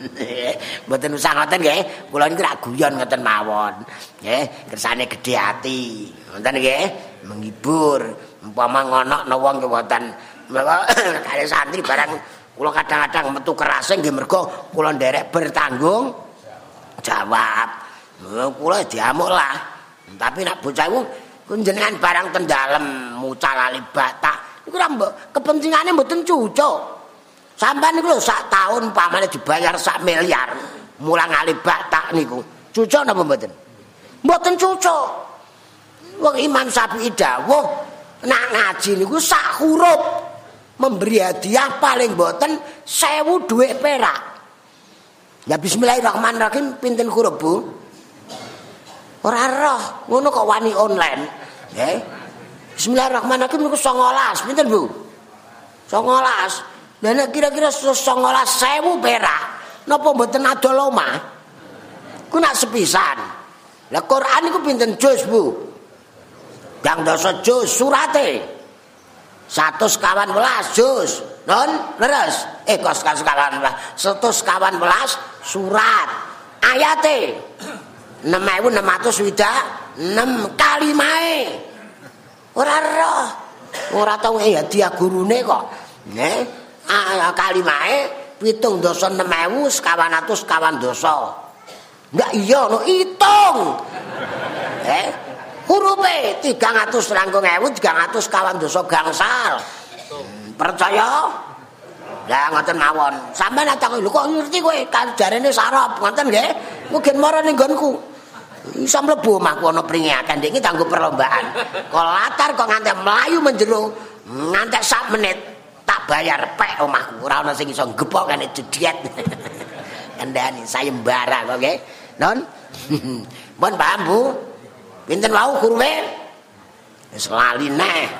Mboten usah ngoten nggih. Kula niki rak guyon ngoten mawon. Nggih, kersane gedhe ati. Ngoten nggih, menghibur. Umpama ngono ana wong kewotan kare santri barang kula kadang-kadang metu kerase nggih mergo kula nderek bertanggung jawab. kula diamuk lah. Tapi nek bocah iku jenengan barang ten dalem mucal ali Iku ora kepentingane mboten cucuk. Sampeyan niku lho sak taun pamane dibayar sak miliar mulang ali batak niku. Cucuk napa mboten? Mboten cucuk. Wong Imam Syafi'i dawuh nak ngaji niku sak huruf memberi hadiah paling mboten 1000 dhuwit perak. Ya bismillahirrahmanirrahim pinten huruf Bu? Ora roh, ngono kok wani online. Nggih. Bismillahirrahmanirrahim niku 19, pinten Bu? 19. Lah nek kira-kira 19.000 perak, napa mboten adol omah? Ku nak sepisan. Lah Quran niku pinten juz Bu? Yang dosa juz surate. 111 juz. Non, leres. Eh, kos kawan belas. Setus kawan belas surat. Ayate. 6600 widak. 6 kali mae. Ora roh. Ora tau eh hadiah gurune kok. Nggih. Ah, kali mae pitung dosa 6000 sekawan atus kawan dosa. Enggak iya no hitung. Eh, hurufe 300 langkung ewu 300 kawan dosa gangsal. percaya lah ngoten mawon sampean tak lho kok ngerti kowe jarene sarap ngoten nggih mungkin marane nggonku iso mlebu omahku ana pringakan iki tanggo perlombaan. Kok latar kok nganti mlayu menjero nganti sak menit tak bayar pek omahku. Ora ana sing iso gepok kan jediet kandhani sayembara kok nggih. Non mon paham Bu? Pinten wau kurume wis lali neh.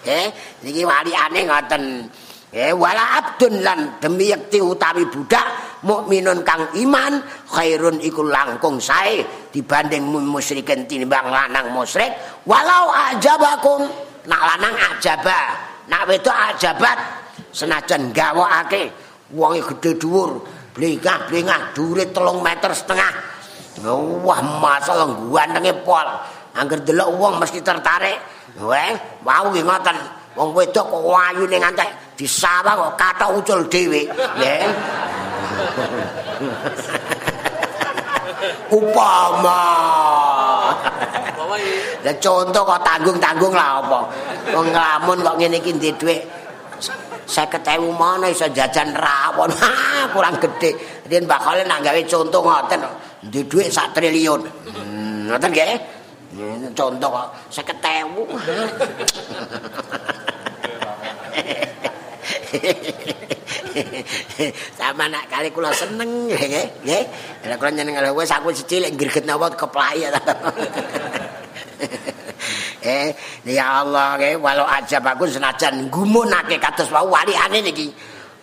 Eh niki waliane ngoten eh wala abdun lan demi yekti utawi budak mukminun kang iman khairun iku langkung sae dibanding musyrikin tinimbang lanang musyrik. Walau ajabakum nak lanang ajaba nak wedok ajabat senajan gawokake wonge gedhe dhuwur blengah-blengah dhuwure 3 meter setengah. Wah masalah guantenge pol angger delok wong mesti tertarik Weh, wau ngoten. Wong wedok kok wayune ngantek disawah kok kathok ucul dhewe. Nggih. Upama. Lah contoh kok tanggung-tanggung lah apa. Wong nglamun kok ngene iki ndek dhuwit 50.000 mana iso jajan rawon. Kurang gede. Riyen bakale nak gawe contoh ngoten. Ndek dhuwit sak triliun. Hmm, ngoten nggih. contoh kok seket tewu sama nak kali kula seneng nggih nggih nek kula nyeneng lho wis aku cilik greget napa keplaya eh ya Allah nggih walau aja bagus senajan gumunake kados wali ane niki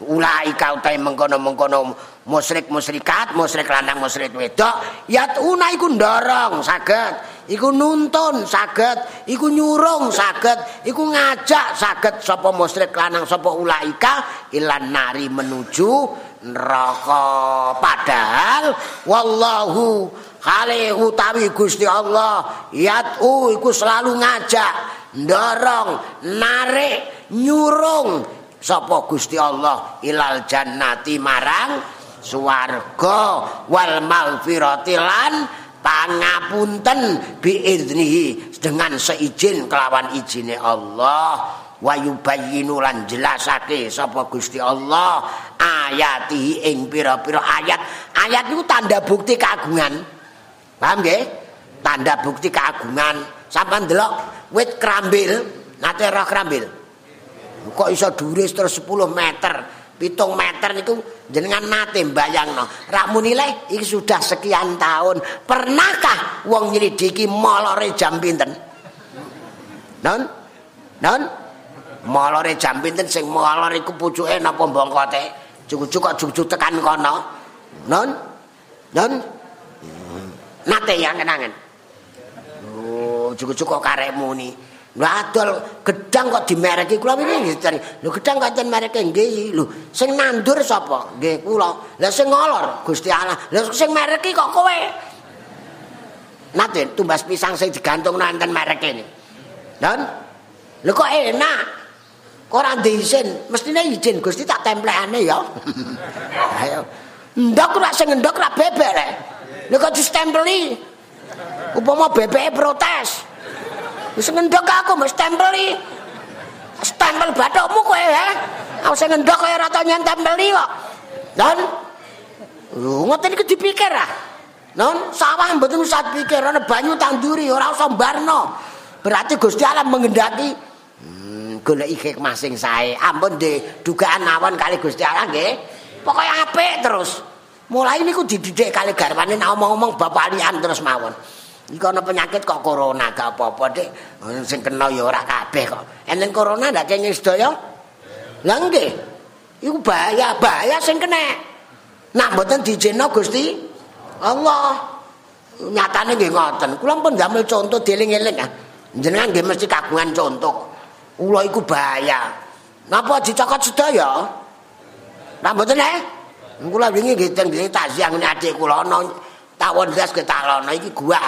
ulai kau tai mengkono-mengkono musyrik musyrikat musyrik lanang musyrik wedok. Ya una iku ndorong saged iku nuntun saged iku nyurung saged iku ngajak saged sapa musyrik lanang sapa ulaika ilan nari menuju neraka. Padahal wallahu kale utawi Gusti Allah yatu iku selalu ngajak ndorong narik nyurung sapa Gusti Allah ilal jannati marang swarga wal maghfirati lan pangapunten biiznihi dengan seizin kelawan izine Allah. Wa yubayyinu lan jelasake sapa Gusti Allah ayatihi ing pira-pira ayat. Ayat niku tanda bukti keagungan paham nggih? Tanda bukti keagungan sampean delok wit krambil nate roh krambil kok iso dhuwure terus 10 meter? Pitung meter itu jenengan nate bayangno rakmu nilai iki sudah sekian tahun. Pernahkah wong nyelidiki molore jam pinten? Non non molore jam pinten sing molor iku pucuke napa bongkote cucu kok cucu tekan kono. Non non nate yang kenangan oh cucu kok karemu nih Wadol gedang kok dimereki kula wingi. Lho gedang kok ten mereke nggih. Lho sing nandur sapa? Nggih kula. Lah sing ngolor Gusti Allah. Lah sing mereki kok kowe? Nate tumbas pisang sing digantung nanten mereke ini. Dan lho kok enak. Kok ora izin? Mestine izin Gusti tak templekane ya. Ayo. Ndok ora sing ndok ora bebek rek. Lha kok distempeli. Upama bebeke protes. Wis ngendok aku mesti stempeli. Stempel bathukmu kowe ya. Aku sing ngendok kaya ora tau nyentempeli kok. Dan lho ngoten iki dipikir ah. Non sawah mboten usah pikir ana banyu tanduri ora usah barno. Berarti Gusti Allah mengendaki hmm, golek hikmah sing sae. Ampun de dugaan mawon kali Gusti Allah nggih. Pokoke apik terus. Mulai niku dididik kali garwane ngomong-ngomong bapak lian terus mawon. Iki ana penyakit kok corona gak apa-apa, Dik. Sing kena ya ora kabeh kok. Enten corona ndak kene sedaya? Lah nggih. Iku bahaya, bahaya sing kena. Nak mboten dijeno Gusti Allah. Nyatane nggih ngoten. Kula pun damel contoh dieling-eling ah. Jenengan nggih mesti kagungan contoh. Ula iku bahaya. Napa dicokot sedaya? Lah mboten eh? Kula wingi nggih teng takziah ngene adik kula ana tawon gas ketalono iki gua.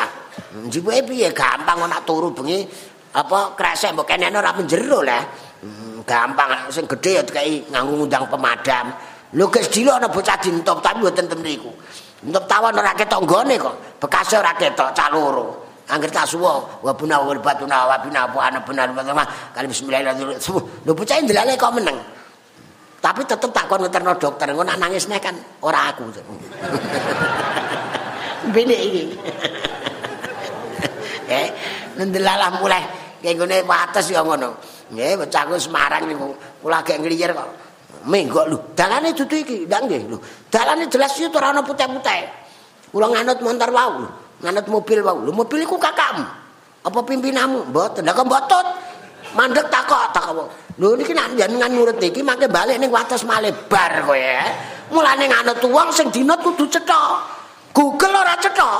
Jiwe piye gampang ana turu bengi apa kresek mbok kene ora menjero lah. Hmm, gampang sing gedhe ya dikai nganggo ngundang pemadam. Lho guys dilo ana bocah dintop tapi mboten ten mriku. Entep tawon ora ketok nggone kok. Bekase ora ketok caloro. Angger tak suwo wa buna wa batuna wa bina apa ana benar benar kali bismillahirrahmanirrahim. Lho bocah ndelale kok meneng. Tapi tetep tak kon ngeterno dokter engko nak nangis nek kan ora aku. Bini iki. Eh ndelalah mulai kaya ngene wates ya ngono. Nggih bocahku Semarang niku kula gek ngliyer kok. Menggok lho. Dalane dudu iki? Ndak nggih lho. Dalane jelas yo ora ana putih-putih kula nganut montor wau nganut mobil wau. Lho mobil iku kakakmu. Apa pimpinanmu? Mboten. Kok mboten mandek takok takok lho niki nek jenengan nurut iki mangke balik ning wates malebar kowe ya mulane nganut wong sing dinut kudu cetok Google ora cetok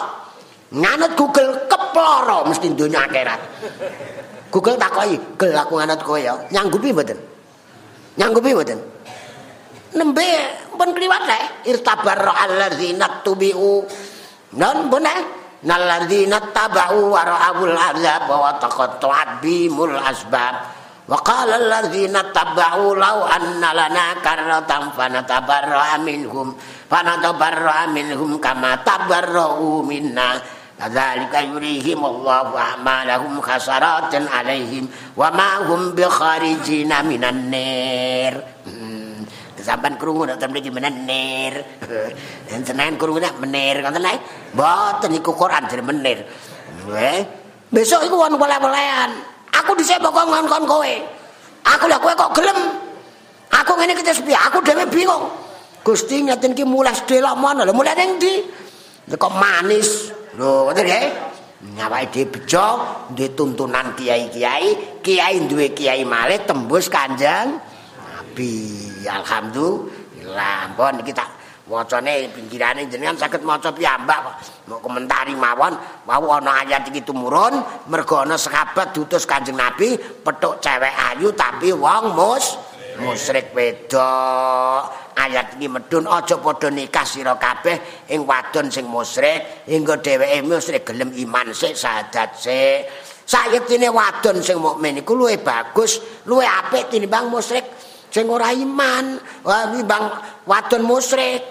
nganut Google keploro mesti dunia akhirat. Google takoki, "Gel aku nganut kowe ya, nyanggupi mboten?" Nyanggupi mboten? Nembe pun kliwat le, irtabarra alladzina tubiu. Non bune, nalladzina tabau wa ra'abul azab wa taqatta'at bimul asbab. Wa qala alladzina tabau law anna lana karratan fanatabarra minhum fanatabarra minhum kama tabarra'u minna. Kadzalika yurihim Allahu a'malahum khasaratan alaihim wa ma hum bi kharijina minan. Hmm. Sampan krungu nek temen iki menen nar. Den senen krungu nek menir ngoten ae. Mboten iku Quran jere menir. Eh, besok iku wong wele-welean. Aku dhisik pokok ngongkon kowe. Aku lah kowe kok gelem. Aku ngene iki sepi, aku dhewe bingung. Gusti ngaten iki mulai sedelok mana? Mulai ning ndi? Kok manis. Lho, ngoten nggih. Nyawake dhewe bejo, duwe tuntunan kiai-kiai, kiai duwe kiai malih tembus Kanjeng Nabi. Alhamdulillah. Ampun iki tak wacane pinggirane jenengan saged maca piyambak kok. Mau komentari mawon, mau ana ayat iki tumurun, mergo ana sahabat dutus Kanjeng Nabi, petuk cewek ayu tapi wong mus musyrik wedok. ayat iki medun aja padha nikah sira kabeh ing wadon sing musyrik hingga dheweke musyrik gelem iman sik syahadat sik. Sayektine wadon sing mukmin iku luwih bagus luwih apik tinimbang musyrik sing ora iman. Wah timbang wadon musyrik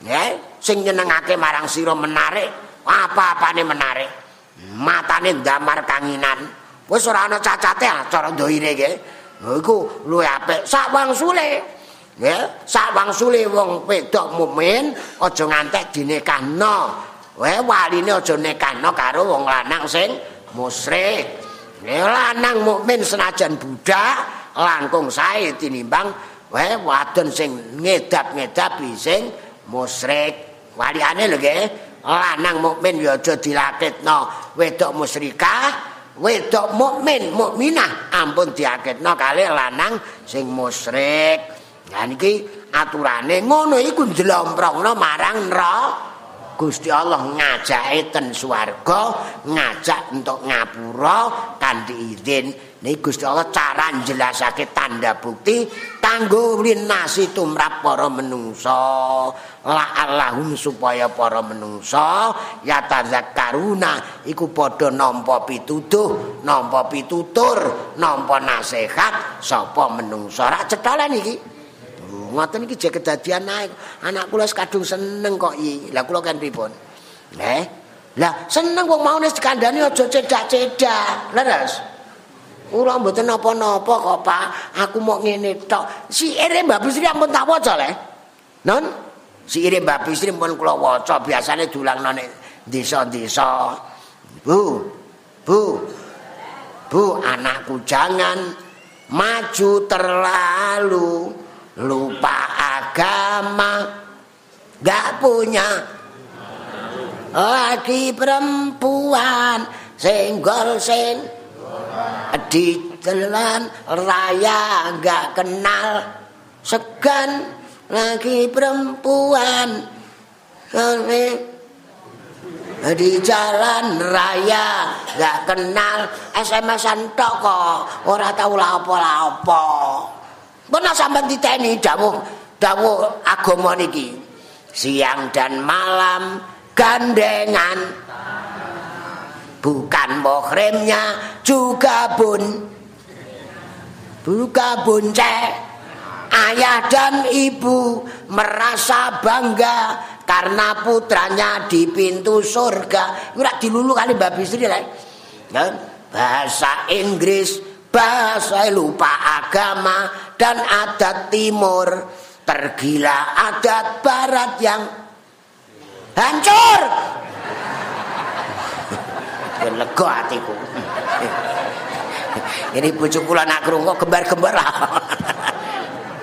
ya sing nyenengake marang sira menarik apa-apane menarik. Matane ndamar kanginan. Wis ora ana cacate cara ndoire iki iku luwih apik sak wangsule Ya, sak wangsule wong wedok mukmin aja ngantek dinekahno. Wae waline aja nekahno karo wong lanang sing musyrik. Ya lanang mukmin senajan budak langkung sae tinimbang wae wadon sing ngedap-ngedap sing musyrik. Waliane lho nggih, lanang mukmin ya aja dilaketno wedok musyrikah. Wedok mukmin, mukminah ampun diaketno kali lanang sing musyrik. Lah niki aturane ngono iku njlomprongno marang neraka. Gusti Allah ngajake ten swarga, ngajak untuk ngapura kanthi izin. Niki Gusti Allah cara njelasake tanda bukti kanggo linasi tumrap para menungsa. La Allahum supaya para menungsa ya tazakkaruna iku padha nampa pituduh, nampa pitutur, nampa nasihat sapa menungsa. Ra cethalan iki. ngoten iki jek kedadian naik. Anak kula kadung seneng kok iki. Lah kula kan pripun? Nggih. Lah seneng wong mau nek dikandani aja cedak-cedak. Leres. Ora mboten napa-napa kok, Pak. Aku mau ngene tok. Si ere Mbak Bisri ampun tak waca le. Non? Si ere Mbak Bisri pun kula waca biasane dulang nang desa-desa. Bu. Bu. Bu, anakku jangan maju terlalu lupa agama gak punya lagi perempuan senggol sen di jalan raya gak kenal segan lagi perempuan di jalan raya gak kenal SMS-an tok kok ora tau lapo-lapo Benar sampai diteni dawuh dawuh agama niki. Siang dan malam gandengan. Bukan muhrimnya juga bun. Buka bunceh. Ayah dan ibu merasa bangga karena putranya di pintu surga. Ora dilulu kali Mbak Bisri lah. Bahasa Inggris, bahasa lupa agama, dan adat timur. Tergila adat barat yang hancur. Lega atiku. Ini bojo kula nak krungu gembar-gembar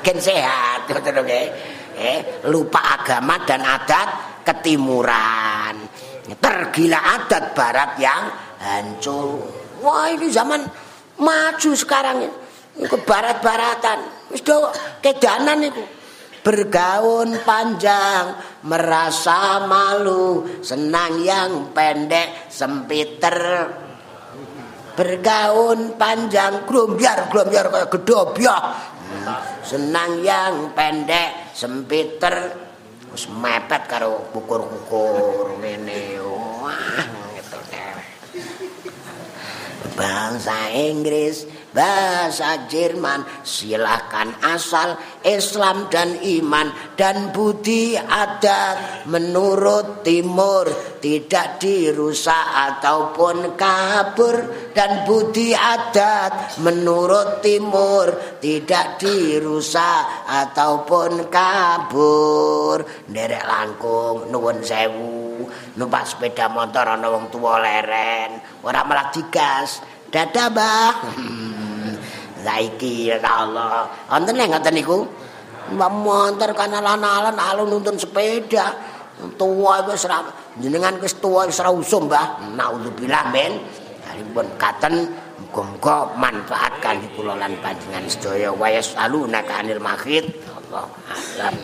ken sehat ngoten eh lupa agama dan adat ketimuran tergila adat barat yang hancur wah ini zaman maju sekarang ini Iku barat-baratan. Wis kedanan iku. Bergaun panjang, merasa malu, senang yang pendek, sempiter. Bergaun panjang, glombyar, glombyar kaya gedobyah. Senang yang pendek, sempiter. Wis mepet karo kukur-kukur ngene. Wah, gitu Bangsa Inggris bahasa Jerman silahkan asal Islam dan iman dan budi adat menurut timur tidak dirusak ataupun kabur dan budi adat menurut timur tidak dirusak ataupun kabur. Derek langkung nuwun sewu. Numpak sepeda motor ana wong tuwa leren ora malah digas. Dadah mbah saiki ya Allah. Wonten nek ngoten niku. Mbak montor kana lan-lan alun nuntun sepeda. Tuwa iku wis jenengan wis tuwa wis ora usum, Mbah. Naudzubillah men. Dalipun katen muga manfaat kangge kula lan panjenengan sedaya wa yasaluna kanil makhid. Allah alam.